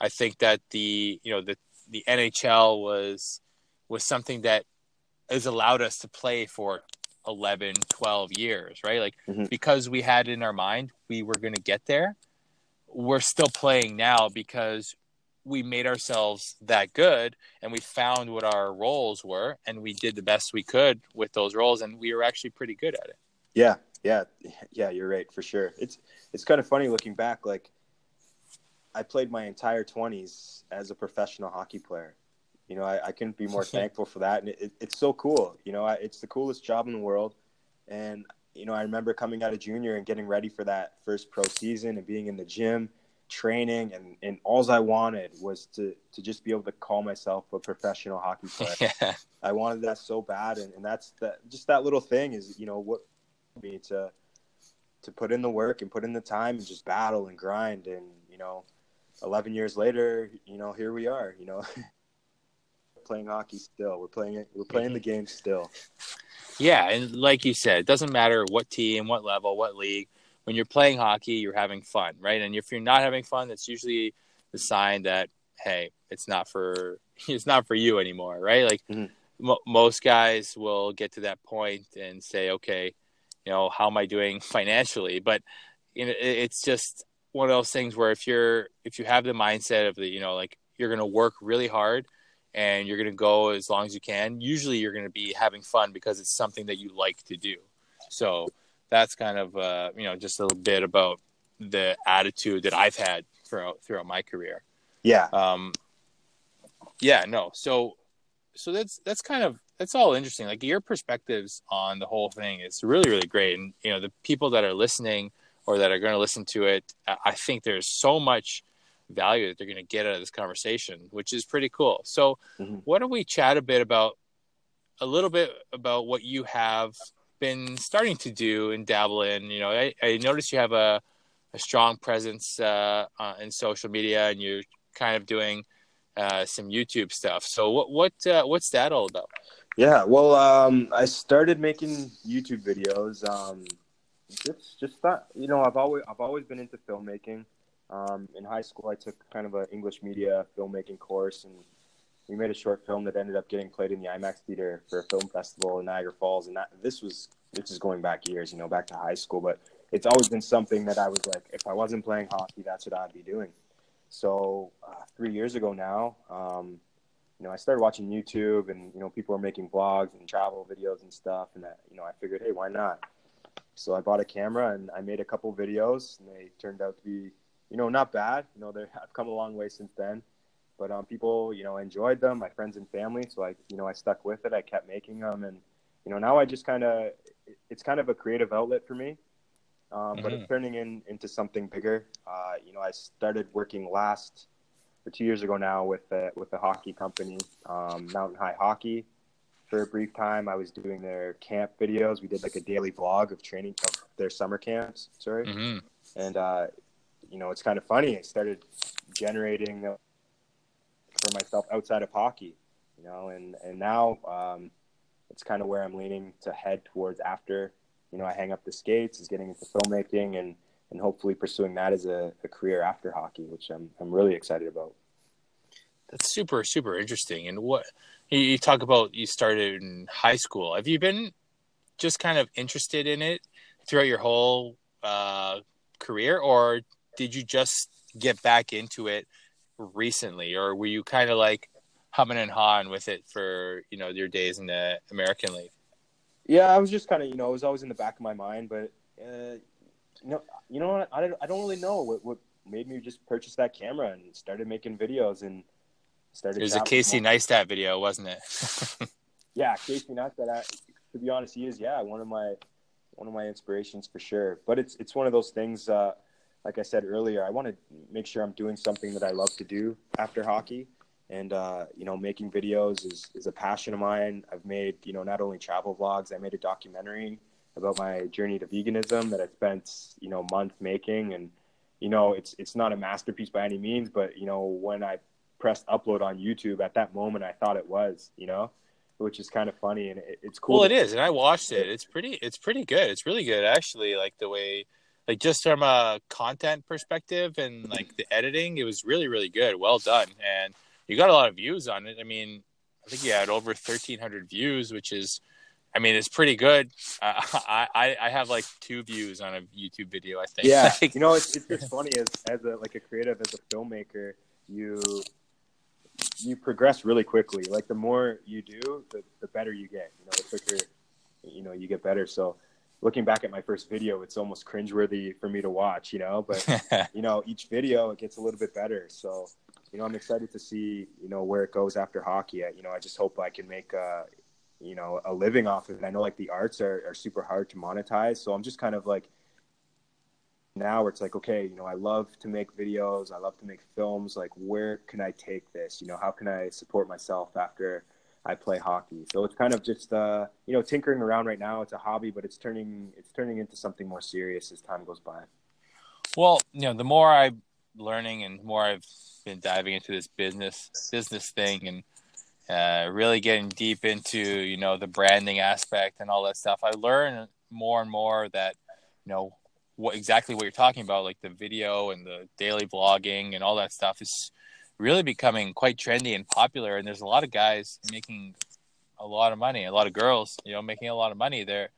I think that the you know the the NHL was was something that has allowed us to play for 11 12 years right like mm-hmm. because we had in our mind we were going to get there we're still playing now because we made ourselves that good and we found what our roles were and we did the best we could with those roles and we were actually pretty good at it. Yeah yeah yeah you're right for sure. It's it's kind of funny looking back like i played my entire 20s as a professional hockey player. You know, I, I couldn't be more thankful for that, and it, it's so cool. You know, I, it's the coolest job in the world, and you know, I remember coming out of junior and getting ready for that first pro season and being in the gym, training, and and all I wanted was to to just be able to call myself a professional hockey player. Yeah. I wanted that so bad, and, and that's that. Just that little thing is, you know, what me to to put in the work and put in the time and just battle and grind, and you know, eleven years later, you know, here we are. You know. playing hockey still. We're playing it. We're playing the mm-hmm. game still. Yeah, and like you said, it doesn't matter what team, what level, what league. When you're playing hockey, you're having fun, right? And if you're not having fun, that's usually the sign that hey, it's not for it's not for you anymore, right? Like mm-hmm. m- most guys will get to that point and say, okay, you know, how am I doing financially? But you know, it's just one of those things where if you're if you have the mindset of the you know like you're going to work really hard and you're going to go as long as you can, usually you're going to be having fun because it's something that you like to do. So that's kind of uh, you know just a little bit about the attitude that I've had throughout throughout my career. Yeah. Um, yeah. No. So so that's that's kind of that's all interesting. Like your perspectives on the whole thing is really really great, and you know the people that are listening or that are going to listen to it, I think there's so much value that they're going to get out of this conversation, which is pretty cool. So, mm-hmm. why don't we chat a bit about a little bit about what you have been starting to do and dabble in? You know, I, I noticed you have a, a strong presence uh, uh, in social media, and you're kind of doing uh, some YouTube stuff. So, what what uh, what's that all about? Yeah, well, um, I started making YouTube videos. Um, just just thought, you know, I've always I've always been into filmmaking. Um, in high school, I took kind of an English media filmmaking course, and we made a short film that ended up getting played in the IMAX theater for a film festival in Niagara Falls. And that, this was this is going back years, you know, back to high school. But it's always been something that I was like, if I wasn't playing hockey, that's what I'd be doing. So uh, three years ago now, um, you know, I started watching YouTube, and you know, people were making vlogs and travel videos and stuff, and that, you know, I figured, hey, why not? So I bought a camera and I made a couple videos, and they turned out to be you know, not bad. You know, I've come a long way since then. But um, people, you know, enjoyed them, my friends and family. So I, you know, I stuck with it. I kept making them, and you know, now I just kind of, it's kind of a creative outlet for me. Um, mm-hmm. But it's mm-hmm. turning in, into something bigger. Uh, you know, I started working last, or two years ago now, with a, with a hockey company, um, Mountain High Hockey. For a brief time, I was doing their camp videos. We did like a daily vlog of training of their summer camps. Sorry, mm-hmm. and uh, you know, it's kind of funny. I started generating uh, for myself outside of hockey, you know, and and now um, it's kind of where I'm leaning to head towards after, you know, I hang up the skates, is getting into filmmaking and and hopefully pursuing that as a, a career after hockey, which I'm I'm really excited about. That's super super interesting. And what you, talk about, you started in high school. Have you been just kind of interested in it throughout your whole uh, career, or did you just get back into it recently, or were you kind of like humming and hawing with it for you know your days in the American League? Yeah, I was just kind of you know it was always in the back of my mind, but uh, you know you know what? I I don't really know what what made me just purchase that camera and started making videos and started. It was a Casey Neistat video, wasn't it? yeah, Casey Neistat. I, to be honest, he is yeah one of my one of my inspirations for sure. But it's it's one of those things. Uh, like I said earlier, I want to make sure I'm doing something that I love to do after hockey. And uh, you know, making videos is, is a passion of mine. I've made you know not only travel vlogs. I made a documentary about my journey to veganism that I spent you know months making, and you know it's it's not a masterpiece by any means, but you know when I pressed upload on YouTube at that moment, I thought it was. You know, which is kind of funny and it, it's cool. Well, it is, and I watched it. It's pretty. It's pretty good. It's really good actually. Like the way, like just from a content perspective and like the editing, it was really really good. Well done, and you got a lot of views on it. I mean, I think you had over thirteen hundred views, which is. I mean, it's pretty good. Uh, I I have like two views on a YouTube video. I think. Yeah, you know, it's it's just funny as as a like a creative as a filmmaker, you you progress really quickly. Like the more you do, the, the better you get. You know, the quicker you know you get better. So looking back at my first video, it's almost cringeworthy for me to watch. You know, but you know each video it gets a little bit better. So you know I'm excited to see you know where it goes after hockey. I, you know I just hope I can make a you know a living off of it. I know like the arts are, are super hard to monetize, so I'm just kind of like now where it's like okay you know i love to make videos i love to make films like where can i take this you know how can i support myself after i play hockey. So it's kind of just uh you know tinkering around right now. It's a hobby but it's turning it's turning into something more serious as time goes by. Well you know the more i'm learning and more i've been diving into this business business thing and uh, really getting deep into you know the branding aspect and all that stuff i learn more and more that you know what exactly what you're talking about, like the video and the daily vlogging and all that stuff is really becoming quite trendy and popular. And there's a lot of guys making a lot of money, a lot of girls, you know, making a lot of money. They're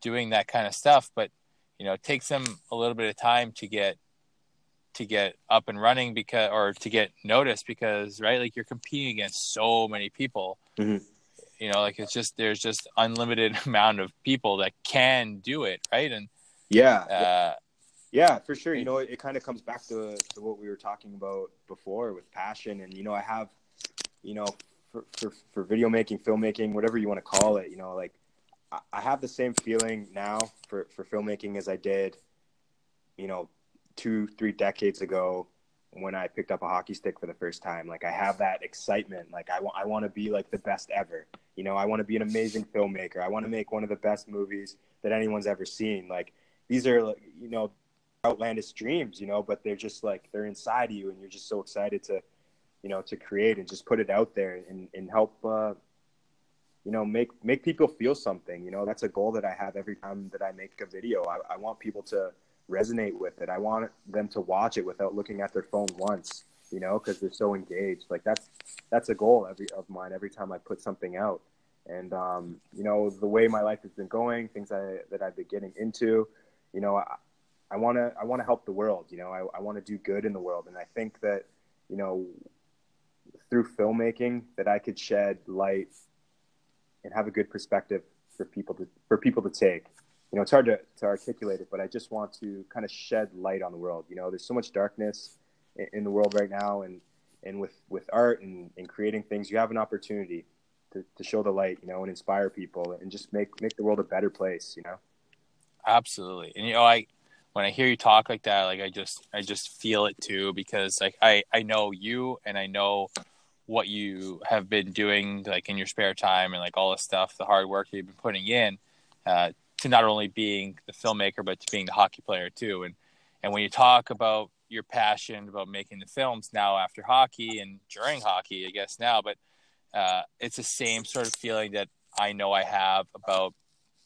doing that kind of stuff, but you know, it takes them a little bit of time to get to get up and running because or to get noticed because right like you're competing against so many people mm-hmm. you know like it's just there's just unlimited amount of people that can do it right and yeah. Uh, yeah, for sure. You know, it, it kind of comes back to, to what we were talking about before with passion. And, you know, I have, you know, for, for, for video making, filmmaking, whatever you want to call it, you know, like I, I have the same feeling now for, for filmmaking as I did, you know, two, three decades ago when I picked up a hockey stick for the first time. Like I have that excitement. Like I want, I want to be like the best ever. You know, I want to be an amazing filmmaker. I want to make one of the best movies that anyone's ever seen. Like these are you know outlandish dreams you know but they're just like they're inside you and you're just so excited to you know to create and just put it out there and, and help uh, you know make make people feel something you know? That's a goal that i have every time that i make a video. I, I want people to resonate with it. I want them to watch it without looking at their phone once you know because they're so engaged. Like that's that's a goal every of mine every time i put something out. And um, you know the way my life has been going things I, that i've been getting into you know, I want to I want to help the world. You know, I, I want to do good in the world, and I think that you know through filmmaking that I could shed light and have a good perspective for people to for people to take. You know, it's hard to, to articulate it, but I just want to kind of shed light on the world. You know, there's so much darkness in, in the world right now, and and with with art and, and creating things, you have an opportunity to, to show the light. You know, and inspire people, and just make make the world a better place. You know. Absolutely. And you know, I when I hear you talk like that, like I just I just feel it too because like I I know you and I know what you have been doing like in your spare time and like all the stuff, the hard work you've been putting in uh, to not only being the filmmaker but to being the hockey player too. And and when you talk about your passion about making the films now after hockey and during hockey, I guess now, but uh, it's the same sort of feeling that I know I have about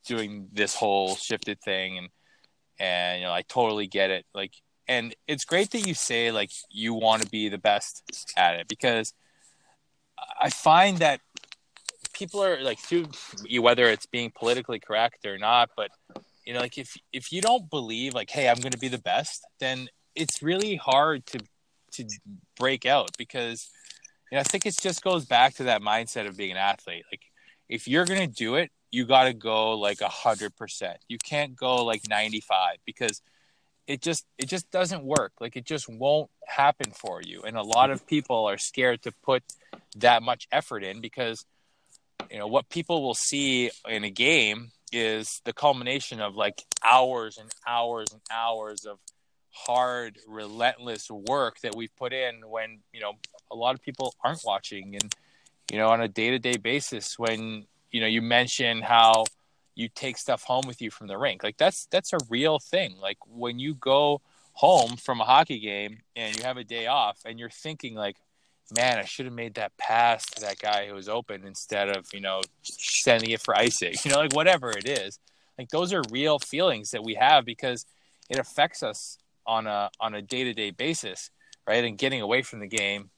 doing this whole shifted thing and and you know I totally get it. Like and it's great that you say like you want to be the best at it because I find that people are like too whether it's being politically correct or not but you know like if if you don't believe like hey I'm going to be the best then it's really hard to to break out because you know I think it just goes back to that mindset of being an athlete. Like if you're going to do it you got to go like a hundred percent. You can't go like 95 because it just it just doesn't work. Like it just won't happen for you. And a lot of people are scared to put that much effort in because you know what people will see in a game is the culmination of like hours and hours and hours of hard relentless work that we've put in when you know a lot of people aren't watching and you know on a day-to-day basis when you know you mentioned how you take stuff home with you from the rink. Like that's that's a real thing. Like when you go home from a hockey game and you have a day off and you're thinking like man i should have made that pass to that guy who was open instead of you know sending it for icing you know like whatever it is. Like those are real feelings that we have because it affects us on a on a day-to-day basis right? And getting away from the game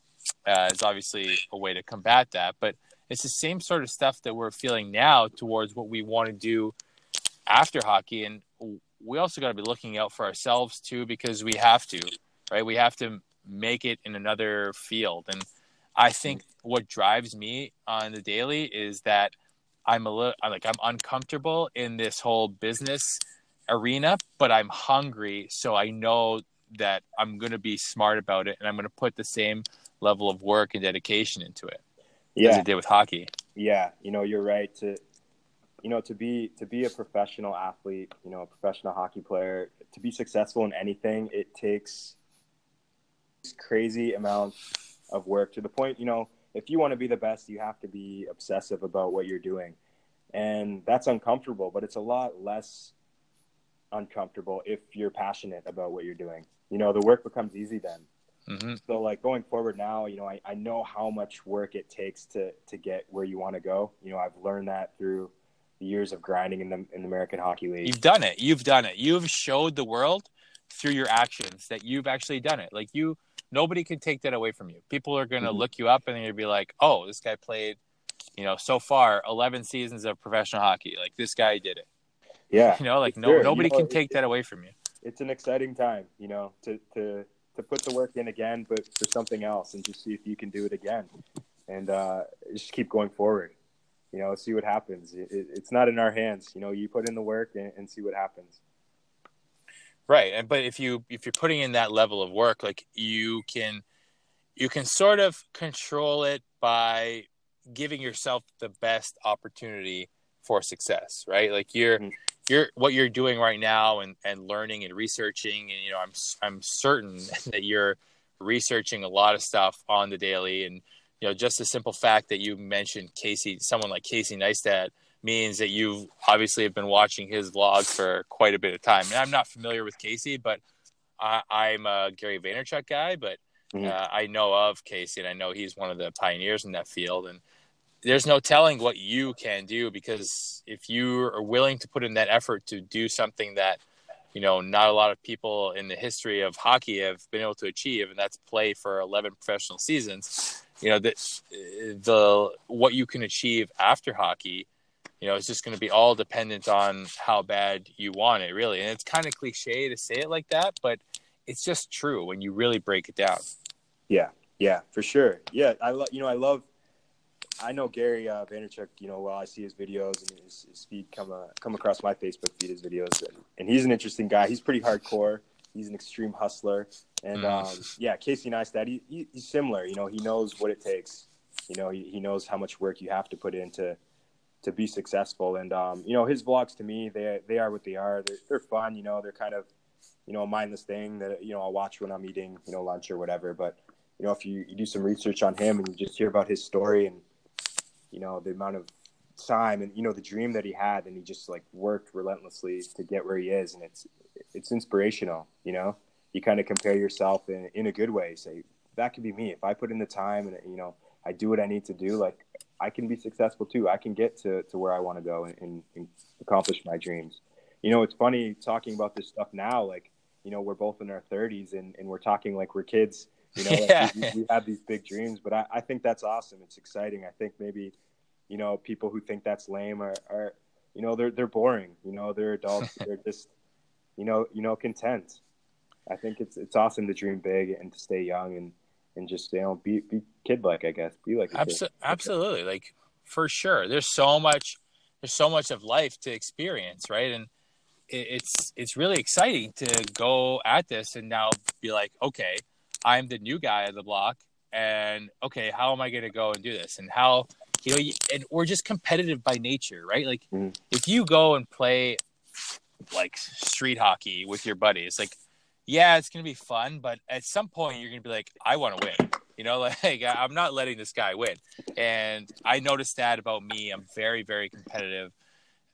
uh, is obviously a way to combat that. But it's the same sort of stuff that we're feeling now towards what we want to do after hockey and we also got to be looking out for ourselves too because we have to right? We have to make it in another field and i think what drives me on the daily is that i'm a little like i'm uncomfortable in this whole business arena but i'm hungry so i know that i'm going to be smart about it and i'm going to put the same level of work and dedication into it yeah. as it did with hockey. Yeah, you know, you're right. To you know, to be to be a professional athlete, you know, a professional hockey player, to be successful in anything, it takes crazy amount of work to the point, you know, if you want to be the best, you have to be obsessive about what you're doing. And that's uncomfortable, but it's a lot less uncomfortable if you're passionate about what you're doing. You know, the work becomes easy then. Mm-hmm. So like going forward now, you know, I, I know how much work it takes to to get where you want to go. You know, I've learned that through the years of grinding in the in the American Hockey League. You've done it. You've done it. You've showed the world through your actions that you've actually done it. Like you nobody can take that away from you. People are going to mm-hmm. look you up and they're going to be like, "Oh, this guy played, you know, so far 11 seasons of professional hockey. Like this guy did it." Yeah. You know, like no sure. nobody you know, can take that away from you. It's an exciting time, you know, to to to put the work in again, but for something else, and just see if you can do it again, and uh, just keep going forward. You know, see what happens. It, it, it's not in our hands. You know, you put in the work and, and see what happens. Right, and but if you if you're putting in that level of work, like you can, you can sort of control it by giving yourself the best opportunity for success, right? Like you're mm-hmm you're what you're doing right now and, and learning and researching and you know I'm I'm certain that you're researching a lot of stuff on the daily. And you know just the simple fact that you mentioned Casey someone like Casey Neistat means that you obviously have been watching his vlogs for quite a bit of time. And I'm not familiar with Casey but I, am a Gary Vaynerchuk guy but mm-hmm. uh, I know of Casey and I know he's one of the pioneers in that field. And there's no telling what you can do because if you are willing to put in that effort to do something that you know not a lot of people in the history of hockey have been able to achieve and that's play for 11 professional seasons you know the the what you can achieve after hockey you know it's just going to be all dependent on how bad you want it really. And it's kind of cliche to say it like that but it's just true when you really break it down. Yeah yeah for sure. Yeah i love you know i love I know Gary uh, Vaynerchuk, you know, well, I see his videos and his, his feed come uh, come across my Facebook feed, his videos, and, and, he's an interesting guy. He's pretty hardcore. He's an extreme hustler, and mm. um, yeah, Casey Neistat, he, he, he's similar. You know, he knows what it takes. You know, he, he knows how much work you have to put into to be successful. And um, you know, his vlogs to me, they they are what they are. They're, they're fun. You know, they're kind of you know a mindless thing that you know I'll watch when I'm eating you know lunch or whatever. But you know, if you, you do some research on him and you just hear about his story and you know the amount of time and you know the dream that he had and he just like worked relentlessly to get where he is and it's it's inspirational you know you kind of compare yourself in, in a good way. Say that could be me if I put in the time and you know I do what I need to do. Like I can be successful too. I can get to, to where I want to go and, and, and accomplish my dreams. You know, it's funny talking about this stuff now. Like you know, we're both in our 30s and, and we're talking like we're kids. You know, like Yeah. we, we have these big dreams, but I, I think that's awesome. It's exciting. I think maybe, you know, people who think that's lame are, are you know, they're they're boring. You know, they're adults. they're just, you know, you know, content. I think it's it's awesome to dream big and to stay young and and just you know be be kid like. I guess be like a kid. Absolutely like for sure there's so much there's so much of life to experience right and it, it's it's really exciting to go at this and now be like okay i'm the new guy of the block and okay how am i going to go and do this and how you know and we're just competitive by nature right? Like Mhm. if you go and play like street hockey with your buddies like yeah it's to be fun but at some point you're to be like i want to win you know like i'm not letting this guy win. And i noticed that about me. I'm very very competitive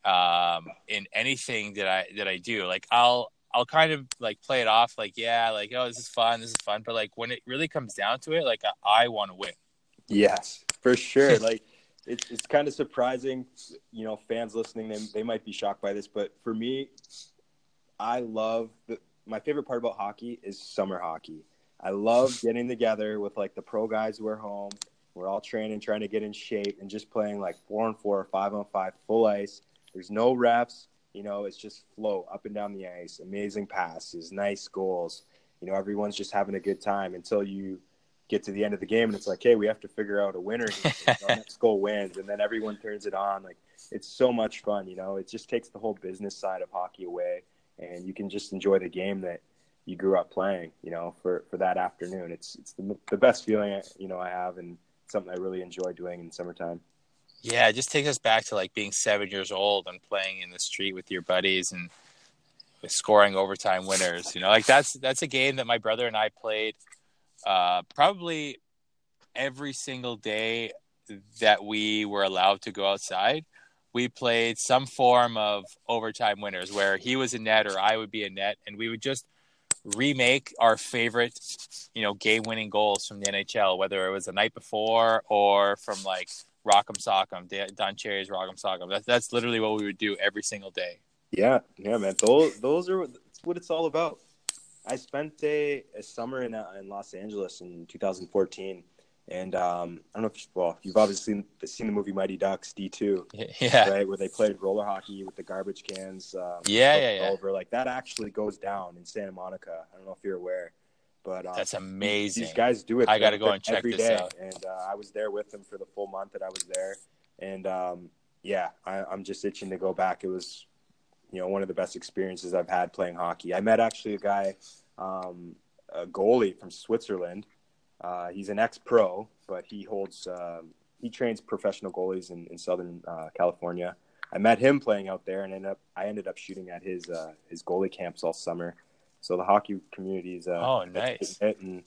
um in anything that i that i do. Like i'll i'll kind of like play it off like yeah like oh this is fun this is fun. But like when it really comes down to it like i, I want to win. Yes, for sure. like it's it's kind of surprising, you know, fans listening they they might be shocked by this, but for me, I love the my favorite part about hockey is summer hockey. I love getting together with like the pro guys who are home. We're all training, trying to get in shape, and just playing like four on four, five on five, full ice. There's no refs. You know, it's just flow up and down the ice. Amazing passes, nice goals. You know, everyone's just having a good time until you get to the end of the game and it's like, hey, we have to figure out a winner. here. You know, next goal wins, and then everyone turns it on. Like it's so much fun. You know, it just takes the whole business side of hockey away, and you can just enjoy the game that you grew up playing. You know, for for that afternoon, it's it's the, the best feeling you know I have, and something I really enjoy doing in summertime. yeah it just takes us back to like being seven years old and playing in the street with your buddies and scoring overtime winners you know like that's that's a game that my brother and i played uh probably every single day that we were allowed to go outside we played some form of overtime winners where he was a net or i would be a net and we would just remake our favorite you know game winning goals from the nhl whether it was the night before or from like rock'em sock'em don cherry's rock'em sock'em that's, that's literally what we would do every single day Yeah, yeah, man. Those those are what it's all about. I spent a, a summer in uh, in Los Angeles in 2014, and um, I don't know if you, well you've obviously seen, seen the movie Mighty Ducks D2, yeah right? Where they played roller hockey with the garbage cans. Um, Yeah, over yeah, yeah. Over like that actually goes down in Santa Monica. I don't know if you're aware, but um, that's amazing these guys do it. I gotta go and check every this day. out. And uh, I was there with them for the full month that I was there, and um, yeah, I, I'm just itching to go back. It was, you know, one of the best experiences I've had playing hockey. I met actually a guy, um, a goalie from Switzerland. Uh, he's an ex-pro, but he holds um, he trains professional goalies in, in Southern uh, California. I met him playing out there, and ended up, I ended up shooting at his uh, his goalie camps all summer. So the hockey community is uh, Oh, nice. and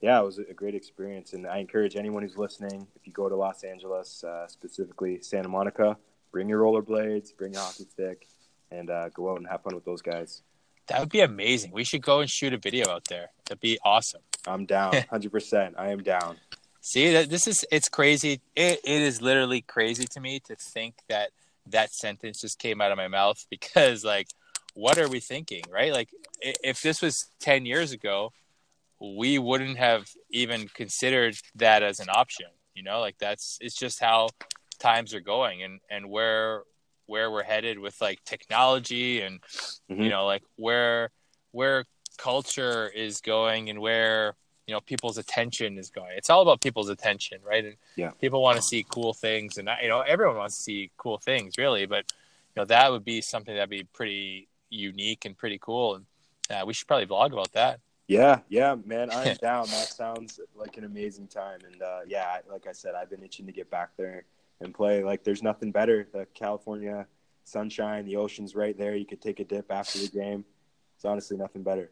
yeah, it was a great experience. And I encourage anyone who's listening, if you go to Los Angeles, uh, specifically Santa Monica, bring your rollerblades, bring your hockey stick, and uh, go out and have fun with those guys. that would be amazing we should go and shoot a video out there that'd be awesome I'm down, hundred percent. I am down. See that this is it's crazy. It it is literally crazy to me to think that that sentence just came out of my mouth because like what are we thinking, right? Like if this was 10 years ago, we wouldn't have even considered that as an option, you know? Like that's it's just how times are going and and where where we're headed with like technology and Mhm. you know like where where culture is going and where you know people's attention is going it's all about people's attention right and Yeah. people want to see cool things and you know everyone wants to see cool things really but you know that would be something that'd be pretty unique and pretty cool and uh, we should probably vlog about that Yeah, yeah, man, I'm down. That sounds like an amazing time. And uh, yeah, like I said, I've been itching to get back there and play. Like, there's nothing better. The California sunshine, the ocean's right there. You could take a dip after the game. It's honestly nothing better.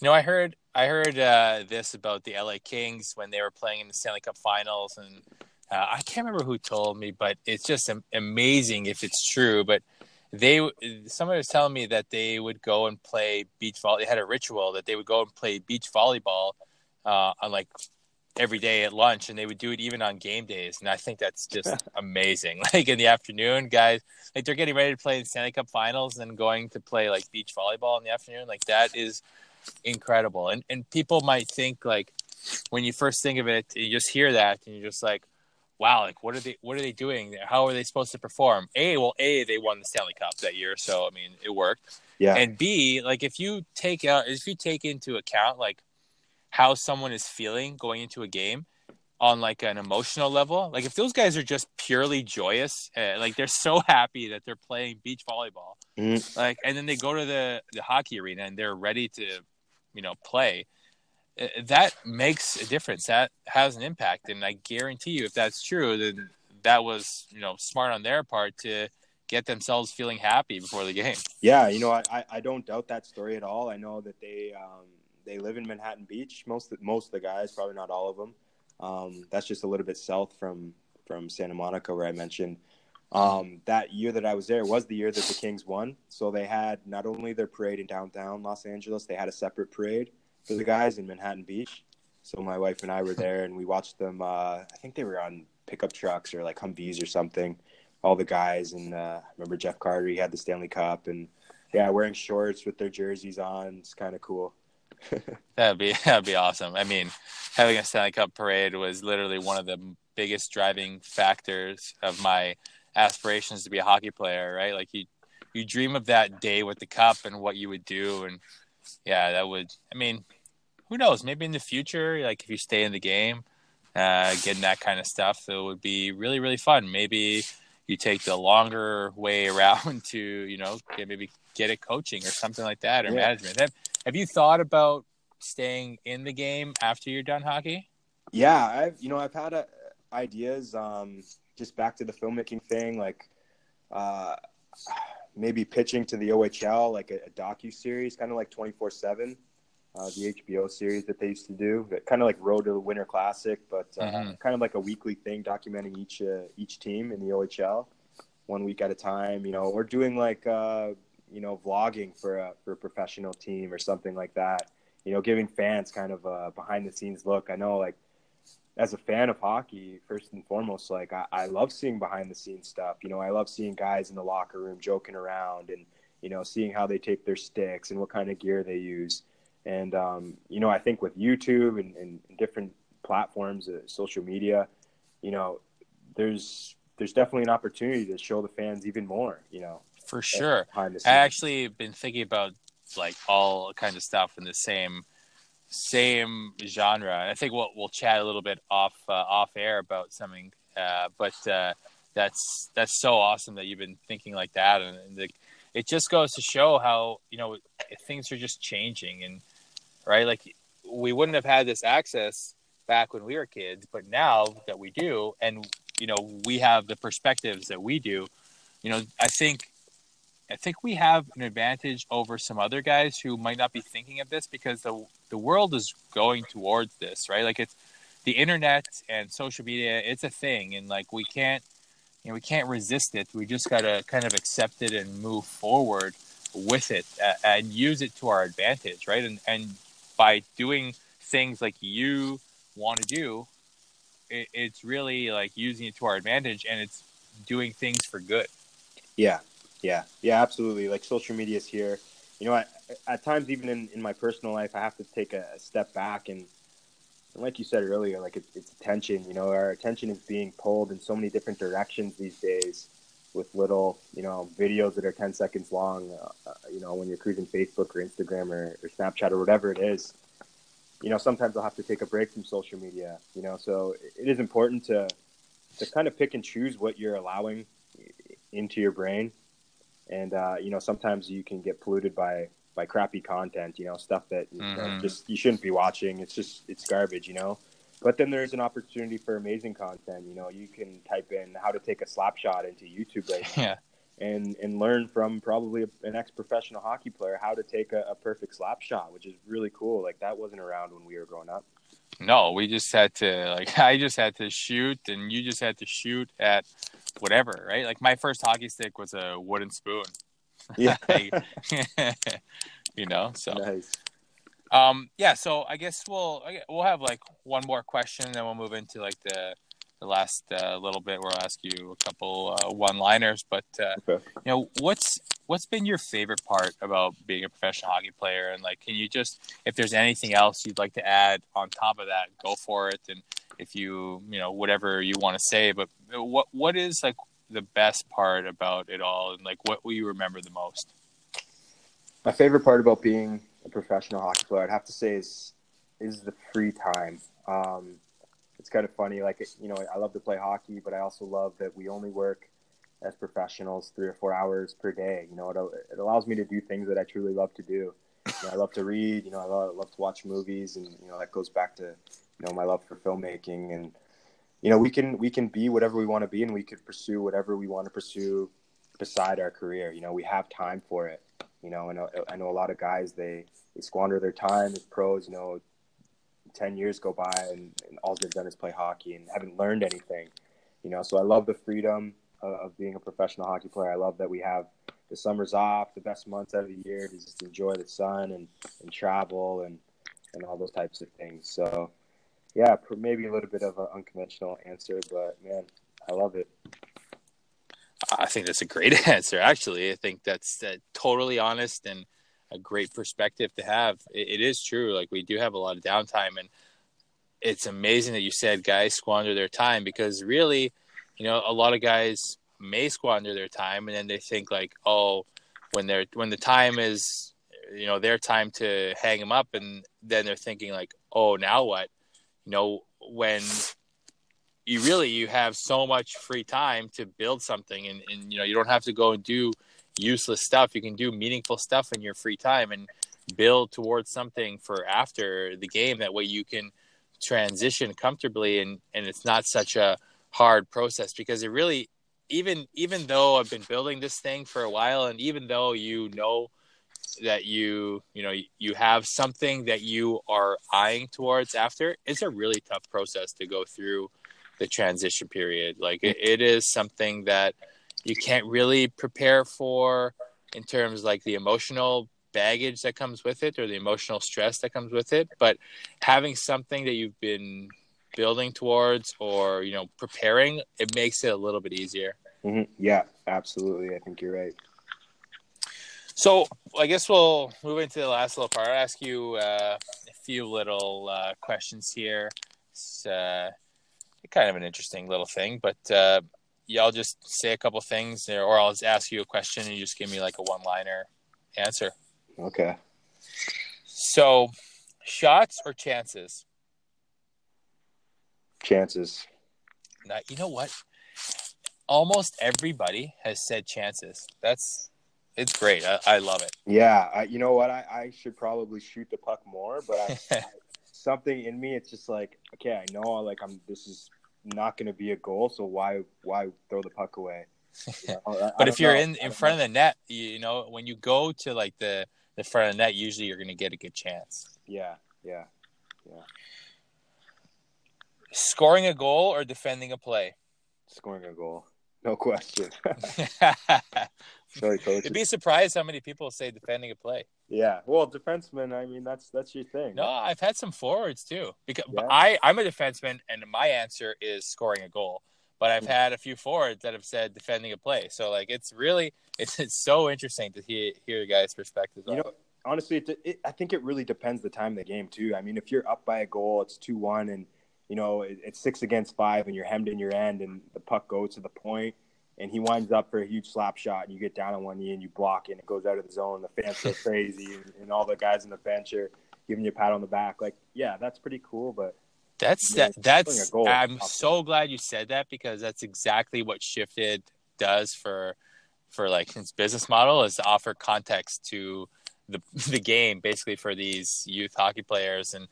you know i heard i heard uh, this about the la kings when they were playing in the stanley cup finals and uh, i can't remember who told me but it's just amazing if it's true but they somebody was telling me that they would go and play beach volley. They had a ritual that they would go and play beach volleyball uh, on like every day at lunch, and they would do it even on game days. And I think that's just amazing. Like in the afternoon, guys, like they're getting ready to play the Stanley Cup Finals and going to play like beach volleyball in the afternoon. Like that is incredible. And and people might think like when you first think of it, you just hear that and you're just like, wow, like what are they what are they doing? How are they supposed to perform? A, well, A, they won the Stanley Cup that year, so I mean it worked. Yeah. And B, like if you take out if you take into account like how someone is feeling going into a game on like an emotional level, like if those guys are just purely joyous, uh, like they're so happy that they're playing beach volleyball, Mhm. like and then they go to the the hockey arena and they're ready to, you know, play uh, that makes a difference. That has an impact, and I guarantee you, if that's true, then that was you know smart on their part to get themselves feeling happy before the game. Yeah, you know, I, I don't doubt that story at all. I know that they um, they live in Manhattan Beach. Most most of the guys, probably not all of them. Um, that's just a little bit south from from Santa Monica, where I mentioned. Um, that year that I was there was the year that the Kings won. So they had not only their parade in downtown Los Angeles, they had a separate parade for the guys in Manhattan Beach. So my wife and I were there, and we watched them. Uh, I think they were on pickup trucks or like Humvees or something. All the guys, and uh, I remember Jeff Carter. He had the Stanley Cup, and yeah, wearing shorts with their jerseys on. It's kind of cool. That'd be that'd be awesome. I mean, having a Stanley Cup parade was literally one of the biggest driving factors of my aspirations to be a hockey player. Right, like you you dream of that day with the cup and what you would do, and yeah, that would. I mean, who knows? Maybe in the future, like if you stay in the game, uh, getting that kind of stuff, it would be really really fun. Maybe you take the longer way around to you know maybe get a coaching or something like that or Yeah. management. Have, have you thought about staying in the game after you're done hockey? Yeah, I've you know I've had uh, ideas. Um, just back to the filmmaking thing, like uh, maybe pitching to the OHL, like a, a docu series, kind of like twenty four seven, uh, the HBO series that they used to do, kind of like Road to the Winter Classic, but uh, Mhm. kind of like a weekly thing, documenting each uh, each team in the OHL, one week at a time. You know, or doing like uh, you know vlogging for a for a professional team or something like that. You know, giving fans kind of a behind the scenes look. I know, like as a fan of hockey, first and foremost, like I, I love seeing behind the scenes stuff. You know, I love seeing guys in the locker room joking around and, you know, seeing how they tape their sticks and what kind of gear they use. And, um, you know, I think with YouTube and, and, and different platforms, uh, social media, you know, there's, there's definitely an opportunity to show the fans even more, you know, For sure. I actually been thinking about like all kinds of stuff in the same same genre. And I think we'll we'll chat a little bit off uh, off air about something. Uh, but uh, that's that's so awesome that you've been thinking like that, and, and the, it just goes to show how you know things are just changing, and right, like we wouldn't have had this access back when we were kids, but now that we do, and you know we have the perspectives that we do, you know, I think I think we have an advantage over some other guys who might not be thinking of this because the the world is going towards this, right? Like it's the internet and social media, it's a thing, and like we can't, you know, we can't resist it. We just gotta kind of accept it and move forward with it and use it to our advantage, right? And and by doing things like you want to do, it, it's really like using it to our advantage, and it's doing things for good. Yeah, yeah, yeah, absolutely. Like social media is here. You know, I, at times, even in, in my personal life, I have to take a, step back and, and like you said earlier, like it's, it's attention. You know, our attention is being pulled in so many different directions these days, with little, you know, videos that are ten seconds long. Uh, uh, you know, when you're cruising Facebook or Instagram or, or Snapchat or whatever it is. You know, sometimes I'll have to take a break from social media. You know, so it is important to to kind of pick and choose what you're allowing into your brain and uh, you know sometimes you can get polluted by by crappy content you know stuff that you know, Mhm. just you shouldn't be watching. It's just it's garbage you know? But then there's an opportunity for amazing content you know? You can type in how to take a slap shot into youtube right now Yeah. and and learn from probably an ex-professional hockey player how to take a, a perfect slap shot which is really cool. Like that wasn't around when we were growing up No, we just had to like I just had to shoot and you just had to shoot at whatever, right? Like my first hockey stick was a wooden spoon. Yeah. you know, so nice. um, yeah. So I guess we'll we'll have like one more question, and then we'll move into like the the last uh, little bit where I'll ask you a couple uh, one liners. But uh, Okay. you know, what's what's been your favorite part about being a professional hockey player? And like, can you just if there's anything else you'd like to add on top of that, go for it. And if you you know whatever you want to say, but what what is like the best part about it all, and like what will you remember the most? My favorite part about being a professional hockey player, I'd have to say, is is the free time. Um, it's kind of funny. Like you know, I love to play hockey, but I also love that we only work as professionals three or four hours per day. You know, it, it allows me to do things that I truly love to do. You know, I love to read. You know, I love, love to watch movies, and you know that goes back to you know my love for filmmaking. And you know, we can we can be whatever we want to be, and we could pursue whatever we want to pursue beside our career. You know, we have time for it. You know, and I know a lot of guys they they squander their time as pros. You know, ten years go by and, and all they've done is play hockey and haven't learned anything. You know, so I love the freedom of, of being a professional hockey player. I love that we have the summers off, the best months out of the year to just enjoy the sun and, and travel and and all those types of things. So, yeah, maybe a little bit of an unconventional answer, but man, I love it. I think that's a great answer. Actually, I think that's uh, totally honest and a great perspective to have. It, it is true. Like we do have a lot of downtime, and it's amazing that you said guys squander their time because really, you know, a lot of guys may squander their time, and then they think like, oh, when they're when the time is, you know, their time to hang them up, and then they're thinking like, oh, now what? You know, when you really you have so much free time to build something and, and you know you don't have to go and do useless stuff you can do meaningful stuff in your free time and build towards something for after the game that way you can transition comfortably and and it's not such a hard process because it really even even though I've been building this thing for a while and even though you know that you you know you have something that you are eyeing towards after it's a really tough process to go through the transition period. Like it, it is something that you can't really prepare for in terms like the emotional baggage that comes with it or the emotional stress that comes with it. But having something that you've been building towards or you know preparing, it makes it a little bit easier. Mm-hmm. Yeah, absolutely. I think you're right. So I guess we'll move into the last little part. I'll ask you uh, a few little uh, questions here. It's, uh, kind of an interesting little thing, but yeah, just say a couple things, or, or I'll just ask you a question, and you just give me like a one-liner answer. Okay. So, shots or chances? Chances. Now, you know what? Almost everybody has said chances. That's it's great. I, I love it. Yeah, I, you know what? I, I should probably shoot the puck more, but I, something in me, it's just like, okay, I know, like I'm. This is not going to be a goal, so why why throw the puck away? You know, I- I but if you're know. in in front know. of the net, you, you know when you go to like the the front of the net, usually you're going to get a good chance. Yeah, yeah, yeah, Scoring a goal or defending a play. scoring a goal, no question. You'd Sorry, be surprised how many people say defending a play. Yeah, well, defenseman. I mean, that's that's your thing. No, I've had some forwards too. Because Yeah. I I'm a defenseman, and my answer is scoring a goal. But I've had a few forwards that have said defending a play. So like it's really it's it's so interesting to hear hear your guys' perspectives. You on know, honestly, it, it, I think it really depends the time of the game too. I mean, if you're up by a goal, it's two one, and you know it, it's six against five, and you're hemmed in your end, and the puck goes to the point, and he winds up for a huge slap shot, and you get down on one knee and you block it, and it goes out of the zone. The fans go crazy, and, and all the guys in the bench are giving you a pat on the back. Like, yeah, that's pretty cool, but That's that. That's. I'm so glad you said that because that's exactly what Shifted does for, for like its business model is to offer context to the the game, basically for these youth hockey players, and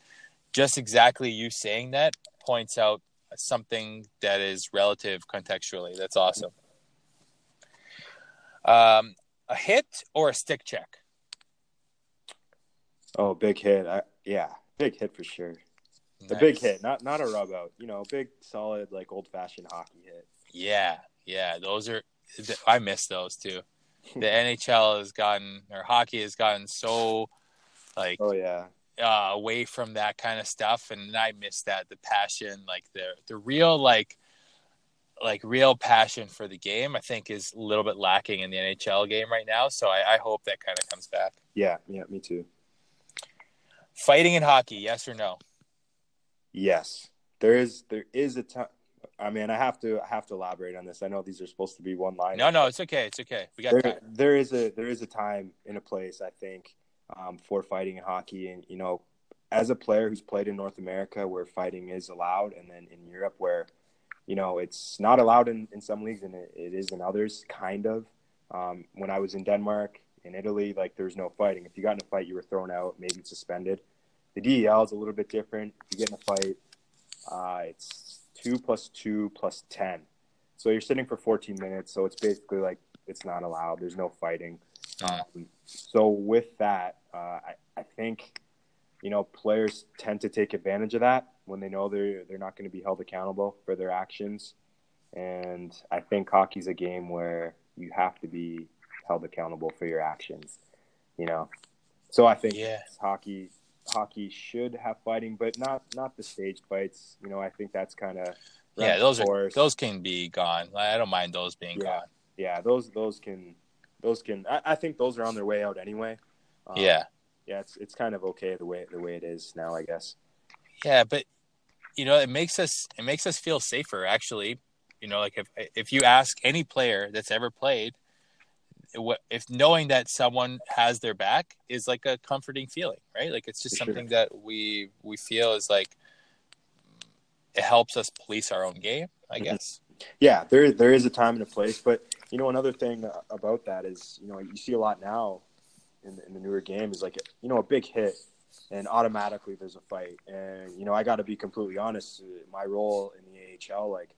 just exactly you saying that points out something that is relative contextually. That's awesome. Um, a hit or a stick check? oh, big hit. I, yeah, big hit for sure. A big hit, not not a rub out. You know, big solid like old fashioned hockey hit. Yeah, Yeah, those are. I miss those too. The NHL has gotten, or hockey has gotten so, like, Oh yeah, uh, away from that kind of stuff, and I miss that the passion, like the the real like like real passion for the game. I think is a little bit lacking in the NHL game right now. So I, I hope that kind of comes back. yeah, yeah. Me too. Fighting in hockey, yes or no? Yes, there is there is a time. I mean, I have to I have to elaborate on this. I know these are supposed to be one line. No, no, it's okay. It's okay. We got there, time. there is a there is a time and a place I think um, for fighting in hockey, and you know, as a player who's played in North America where fighting is allowed, and then in Europe where you know it's not allowed in, in some leagues and it, it is in others, kind of. Um, when I was in Denmark, in Italy, like there's no fighting. If you got in a fight, you were thrown out, maybe suspended. The DEL is a little bit different. If you get in a fight, uh, it's two plus two plus ten. So you're sitting for 14 minutes. So it's basically like it's not allowed. There's no fighting. Um, so with that, uh, I, I think you know players tend to take advantage of that when they know they're they're not going to be held accountable for their actions. And I think hockey's a game where you have to be held accountable for your actions. You know, so I think Yeah. hockey hockey should have fighting, but not not the staged fights. You know, I think that's kind of yeah, those are those can be gone. I don't mind those being Yeah. gone. yeah those those can those can I, I think those are on their way out anyway. Um, yeah, yeah, it's it's kind of okay the way the way it is now, I guess. Yeah, but you know, it makes us it makes us feel safer. Actually, you know, like if if you ask any player that's ever played, if knowing that someone has their back is like a comforting feeling, right? Like it's just For sure. something that we we feel is like it helps us police our own game. I Mhm. guess. Yeah, there there is a time and a place, but you know another thing about that is you know you see a lot now in the, in the newer game is like you know a big hit and automatically there's a fight. And you know I got to be completely honest my role in the AHL like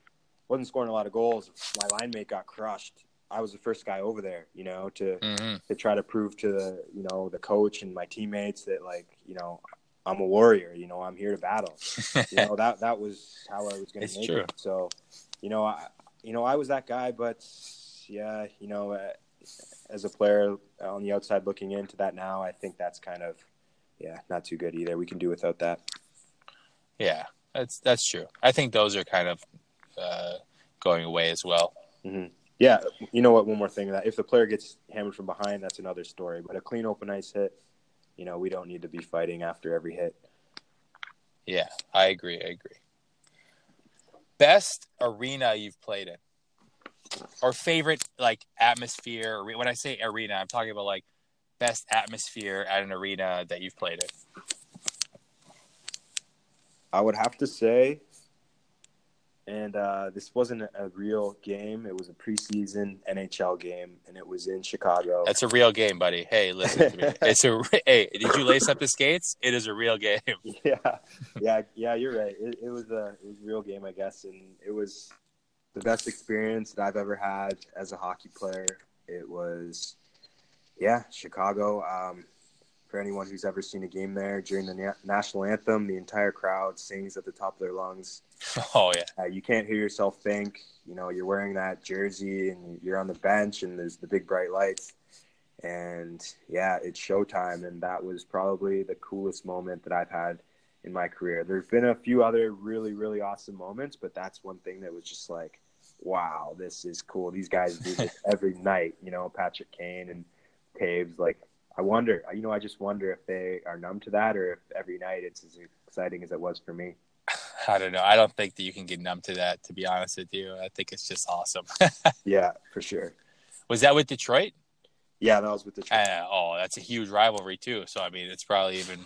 wasn't scoring a lot of goals. My line mate got crushed. I was the first guy over there you know to hmm to try to prove to the you know the coach and my teammates that like you know I'm a warrior you know I'm here to battle. You know that that was how I was going to make true. it. So, you know, I you know I was that guy, but yeah, you know, uh, as a player on the outside looking into that now, I think that's kind of yeah, not too good either. We can do without that. yeah, that's that's true. I think those are kind of uh, going away as well. Yeah, you know what? One more thing that if the player gets hammered from behind, that's another story. But a clean open ice hit, you know, we don't need to be fighting after every hit. Yeah, I agree. I agree. Best arena you've played in, or favorite like atmosphere. When I say arena, I'm talking about like best atmosphere at an arena that you've played in. I would have to say, and uh, this wasn't a real game. It was a preseason NHL game, and it was in Chicago. That's a real game, buddy. Hey, listen to me. It's a hey. Did you lace up the skates? It is a real game. yeah, yeah, yeah. You're right. It, it was a it was a real game, I guess, and it was the best experience that I've ever had as a hockey player. It was, yeah, Chicago. Um, for anyone who's ever seen a game there during the na- national anthem, the entire crowd sings at the top of their lungs. Oh yeah, Uh, you can't hear yourself think. You know, you're wearing that jersey and you're on the bench, and there's the big bright lights. And yeah, it's showtime, and that was probably the coolest moment that I've had in my career. There's been a few other really, really awesome moments, but that's one thing that was just like, wow, this is cool. These guys do this every night. You know, Patrick Kane and Toews. Like, I wonder. You know, I just wonder if they are numb to that, or if every night it's as exciting as it was for me. I don't know. I don't think that you can get numb to that. To be honest with you, I think it's just awesome. Yeah, for sure. Was that with Detroit? Yeah, that was with Detroit. Uh, oh, that's a huge rivalry too. So I mean, it's probably even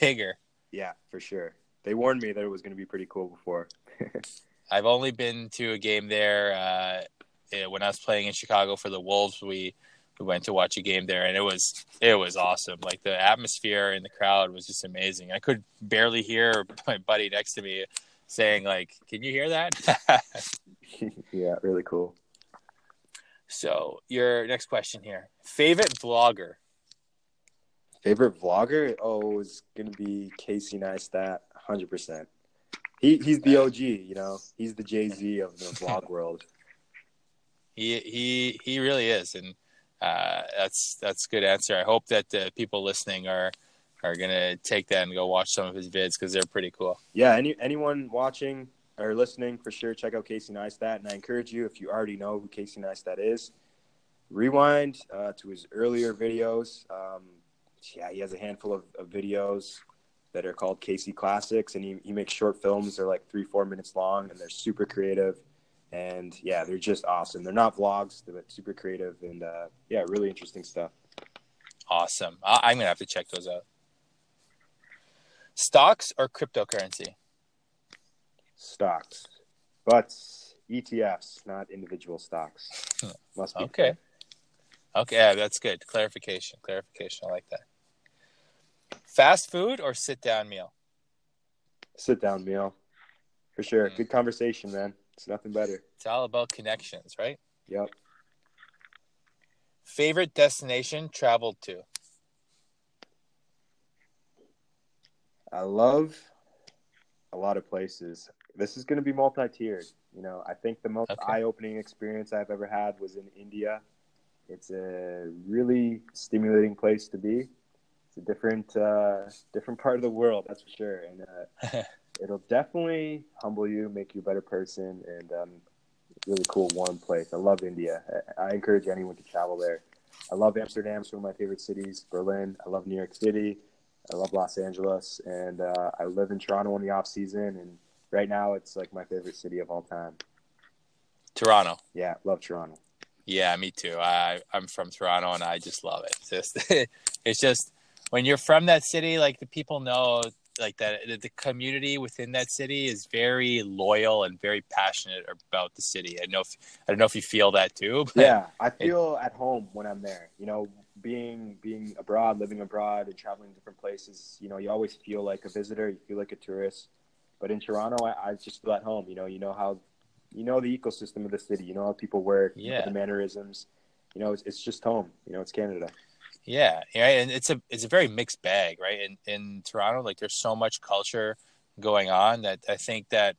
bigger. Yeah, for sure. They warned me that it was going to be pretty cool before. I've only been to a game there uh, eh, when I was playing in Chicago for the Wolves. We we went to watch a game there, and it was it was awesome. Like the atmosphere in the crowd was just amazing. I could barely hear my buddy next to me saying like, "Can you hear that?" yeah, really cool. so your next question here: favorite vlogger? Favorite vlogger? Oh, it's going to be Casey Neistat, 100%. He, he's the OG, you know. He's the Jay Z of the vlog world. He he he really is, and uh, that's that's a good answer. I hope that the people listening are are gonna take that and go watch some of his vids because they're pretty cool. Yeah, any anyone watching or listening, for sure, check out Casey Neistat. And I encourage you, if you already know who Casey Neistat is, rewind uh, to his earlier videos. Um, yeah, he has a handful of, of, videos that are called Casey Classics, and he, he makes short films. They're like three, four minutes long, and they're super creative. And yeah, they're just awesome. They're not vlogs, they're super creative, and uh, yeah, really interesting stuff. Awesome. I- I'm gonna have to check those out. Stocks or cryptocurrency? Stocks, but ETFs, not individual stocks. Must be okay. Okay, yeah, that's good. Clarification. Clarification. I like that. Fast food or sit down meal? Sit down meal. For sure. Mm. Good conversation, man. It's nothing better. It's all about connections, right? Yep. Favorite destination traveled to? I love a lot of places. This is going to be multi-tiered. You know, I think the most okay. eye-opening experience I've ever had was in India. It's a really stimulating place to be. It's a different, uh, different part of the world, that's for sure. And uh, it'll definitely humble you, make you a better person, and um, really cool, warm place. I love India. I encourage anyone to travel there. I love Amsterdam. It's one of my favorite cities. Berlin. I love New York City. I love Los Angeles, and uh, I live in Toronto in the off season. And right now, it's like my favorite city of all time. Toronto. Yeah, love Toronto. Yeah, me too. I I'm from Toronto, and I just love it. It's just it's just when you're from that city, like the people know, like that the community within that city is very loyal and very passionate about the city. I know if, I don't know if you feel that too. yeah, I feel it, at home when I'm there. You know, being being abroad, living abroad, and traveling different places, you know, you always feel like a visitor. You feel like a tourist. But in Toronto, I, I just feel at home. You know, you know how, you know the ecosystem of the city. You know how people work. Yeah. You know the mannerisms. You know, it's, it's just home. You know, it's Canada. Yeah, yeah, and it's a it's a very mixed bag, right? In in Toronto, like there's so much culture going on that I think that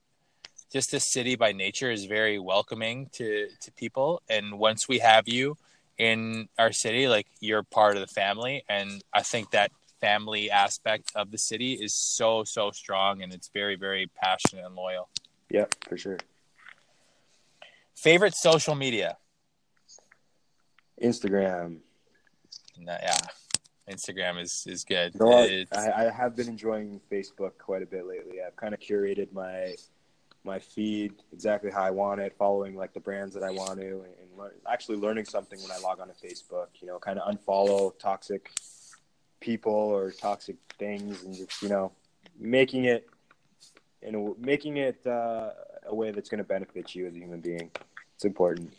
just this city by nature is very welcoming to to people. And once we have you in our city, like you're part of the family. And I think that family aspect of the city is so, so strong and it's very, very passionate and loyal. Yeah, for sure. Favorite social media? Instagram. Yeah, Instagram is, is good. I, I have been enjoying Facebook quite a bit lately. I've kind of curated my my feed exactly how I want it, following like the brands that I want to, and, learn, actually learning something when I log on to Facebook. You know, kind of unfollow toxic people or toxic things, and just you know, making it in a, making it uh, a way that's going to benefit you as a human being. It's important.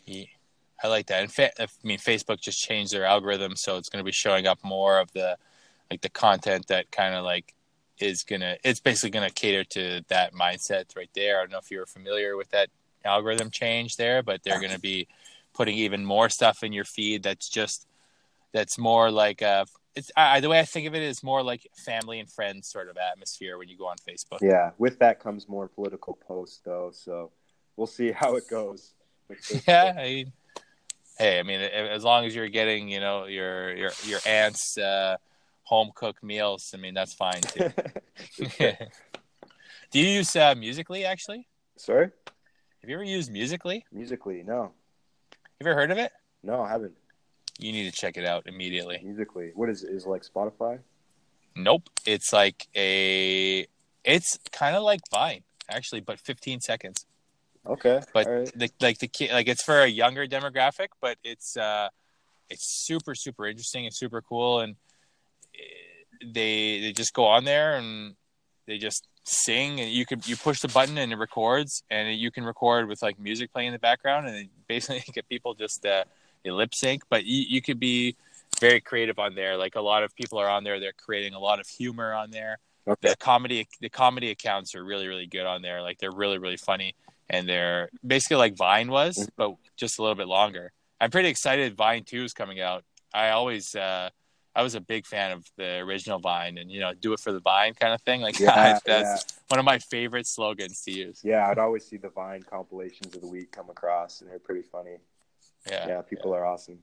I like that. And fa- I mean, Facebook just changed their algorithm, so it's going to be showing up more of the like the content that kind of like is gonna it's basically gonna cater to that mindset right there. I don't know if you're familiar with that algorithm change there, but they're gonna be putting even more stuff in your feed that's just that's more like a it's I, the way I think of it is more like family and friends sort of atmosphere when you go on Facebook. Yeah, with that comes more political posts though, so we'll see how it goes. Yeah, I mean, hey, I mean, as long as you're getting, you know, your your your aunt's uh, home cooked meals, I mean, that's fine too. Do you use uh, Musical.ly actually? Sorry? Have you ever used Musical.ly? Musical.ly, no. Have You ever heard of it? No, I haven't. You need to check it out immediately. Musical.ly. What is it? Is it like Spotify? Nope. It's like a it's kind of like Vine, actually, but 15 seconds. Okay. But right. the, like the kid, like it's for a younger demographic, but it's uh, it's super super interesting and super cool, and they they just go on there and they just sing and you can you push the button and it records and you can record with like music playing in the background and basically get people just uh lip sync but you, you could be very creative on there like a lot of people are on there they're creating a lot of humor on there okay. the comedy the comedy accounts are really really good on there like they're really really funny and they're basically like vine was mm-hmm. but just a little bit longer i'm pretty excited vine 2 is coming out i always uh I was a big fan of the original Vine and you know, do it for the Vine kind of thing. Like yeah, that's yeah. one of my favorite slogans to use. Yeah, I'd always see the Vine compilations of the week come across and they're pretty funny. Yeah. yeah, people are awesome.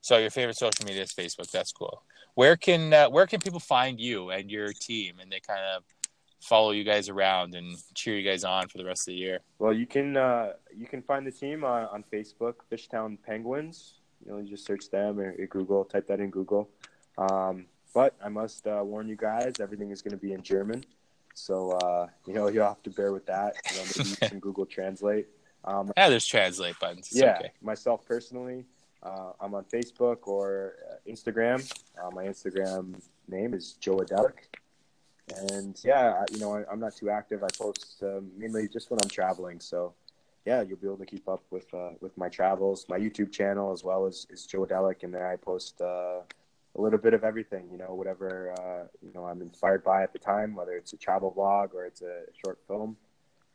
So your favorite social media is Facebook. That's cool. Where can uh, where can people find you and your team, and they kind of follow you guys around and cheer you guys on for the rest of the year? Well, you can uh, you can find the team on, on Facebook, Fishtown Penguins. You know, you just search them or, or Google, type that in Google. Um, but I must uh, warn you guys, everything is going to be in German, so uh, you know you'll have to bear with that. You know, maybe use some Google Translate. Um, Yeah, there's translate buttons. It's yeah, okay. myself personally, uh, I'm on Facebook or uh, Instagram. Uh, my Instagram name is Joe Adelic. And yeah, I- you know, I, I'm not too active. I post um, mainly just when I'm traveling. So yeah, you'll be able to keep up with uh, with my travels. My YouTube channel as well as is Joe Adelic, and there I post uh, a little bit of everything. You know, whatever uh, you know I'm inspired by at the time, whether it's a travel vlog or it's a short film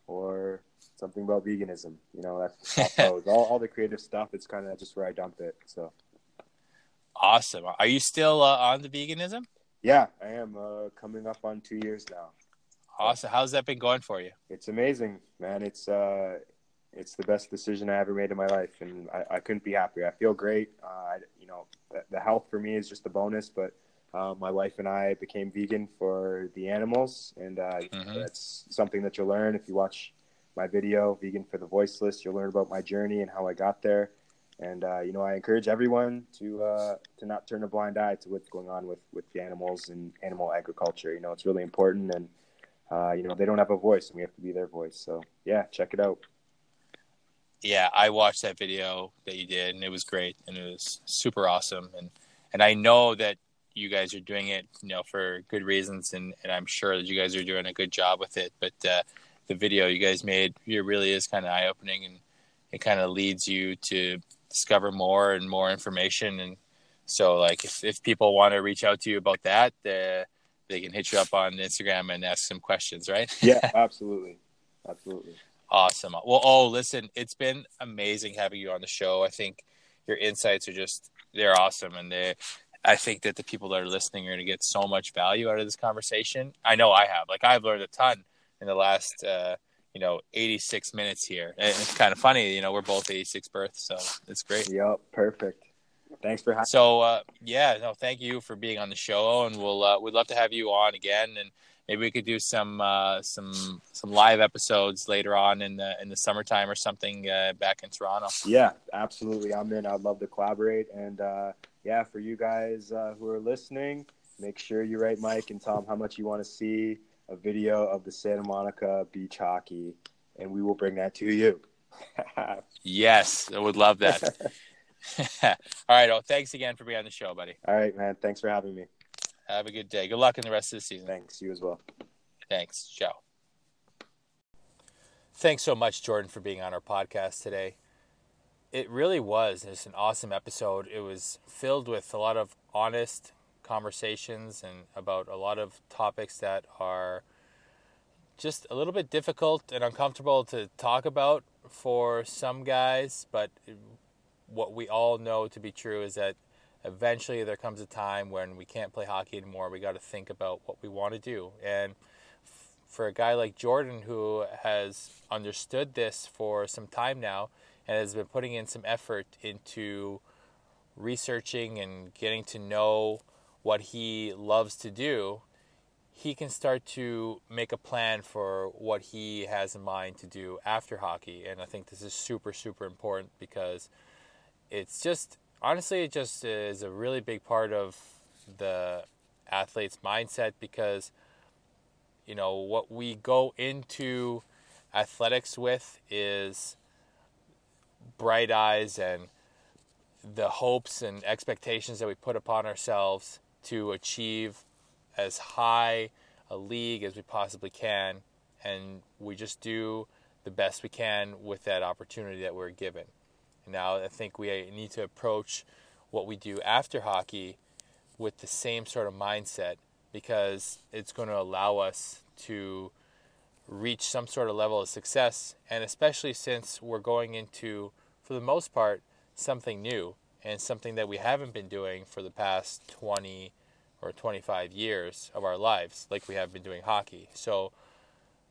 or something about veganism. You know, that's all, all, all the creative stuff. It's kind of just where I dump it. So Awesome. Are you still uh, on the veganism? Yeah, I am uh, coming up on two years now. Awesome. How's that been going for you? It's amazing, man. It's uh, it's the best decision I ever made in my life, and I, I couldn't be happier. I feel great. Uh, I, you know, the, the health for me is just a bonus, but uh, my wife and I became vegan for the animals, and uh, Mhm. that's something that you'll learn if you watch my video, "Vegan for the Voiceless." You'll learn about my journey and how I got there. And uh, you know, I encourage everyone to uh, to not turn a blind eye to what's going on with with the animals and animal agriculture. You know, it's really important, and uh, you know, they don't have a voice, and we have to be their voice. So yeah, check it out. Yeah, I watched that video that you did, and it was great, and it was super awesome. And and I know that you guys are doing it, you know, for good reasons, and and I'm sure that you guys are doing a good job with it. But uh, the video you guys made, it really is kind of eye opening, and it kind of leads you to discover more and more information. And so, like, if if people want to reach out to you about that, uh, they can hit you up on Instagram and ask some questions, right? Yeah, absolutely, absolutely. Awesome. Well, oh, listen, it's been amazing having you on the show. I think your insights are just they're awesome and they I think that the people that are listening are going to get so much value out of this conversation. I know I have. Like I've learned a ton in the last uh, you know, 86 minutes here. And it's kind of funny, you know, we're both 86 births, so it's great. Yep, perfect. Thanks for having. So, uh, yeah, no, thank you for being on the show, and we'll uh, we'd love to have you on again, and maybe we could do some uh, some some live episodes later on in the in the summertime or something uh, back in Toronto. Yeah, absolutely. I'm in. I'd love to collaborate. And uh, yeah, for you guys uh, who are listening, make sure you write Mike and him how much you want to see a video of the Santa Monica beach hockey, and we will bring that to you. Yes, I would love that. All right, oh, thanks again for being on the show, buddy. All right, man. Thanks for having me. Have a good day. Good luck in the rest of the season. Thanks. You as well. Thanks. Ciao. Thanks so much, Jordan, for being on our podcast today. It really was just an awesome episode. It was filled with a lot of honest conversations and about a lot of topics that are just a little bit difficult and uncomfortable to talk about for some guys, but what we all know to be true is that eventually there comes a time when we can't play hockey anymore. We got to think about what we want to do. And for a guy like Jordan who has understood this for some time now and has been putting in some effort into researching and getting to know what he loves to do, he can start to make a plan for what he has in mind to do after hockey. And I think this is super, super important because it's just honestly, it just is a really big part of the athlete's mindset because you know what we go into athletics with is bright eyes and the hopes and expectations that we put upon ourselves to achieve as high a league as we possibly can and we just do the best we can with that opportunity that we're given. Now I think we need to approach what we do after hockey with the same sort of mindset because it's going to allow us to reach some sort of level of success and especially since we're going into for the most part something new and something that we haven't been doing for the past 20 or 25 years of our lives like we have been doing hockey so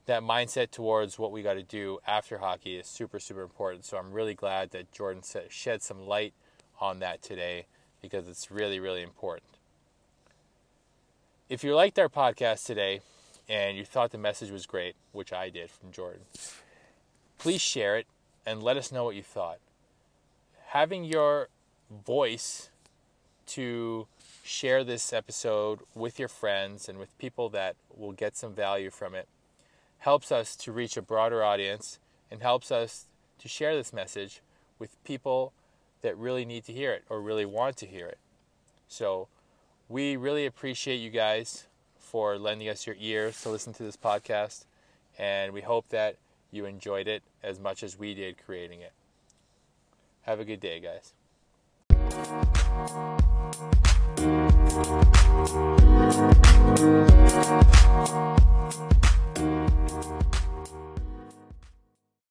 that mindset towards what we got to do after hockey is super, super important. So I'm really glad that Jordan shed some light on that today because it's really, really important. If you liked our podcast today and you thought the message was great, which I did from Jordan, please share it and let us know what you thought. Having your voice to share this episode with your friends and with people that will get some value from it helps us to reach a broader audience and helps us to share this message with people that really need to hear it or really want to hear it. So, we really appreciate you guys for lending us your ears to listen to this podcast, and we hope that you enjoyed it as much as we did creating it. Have a good day, guys. Thank you.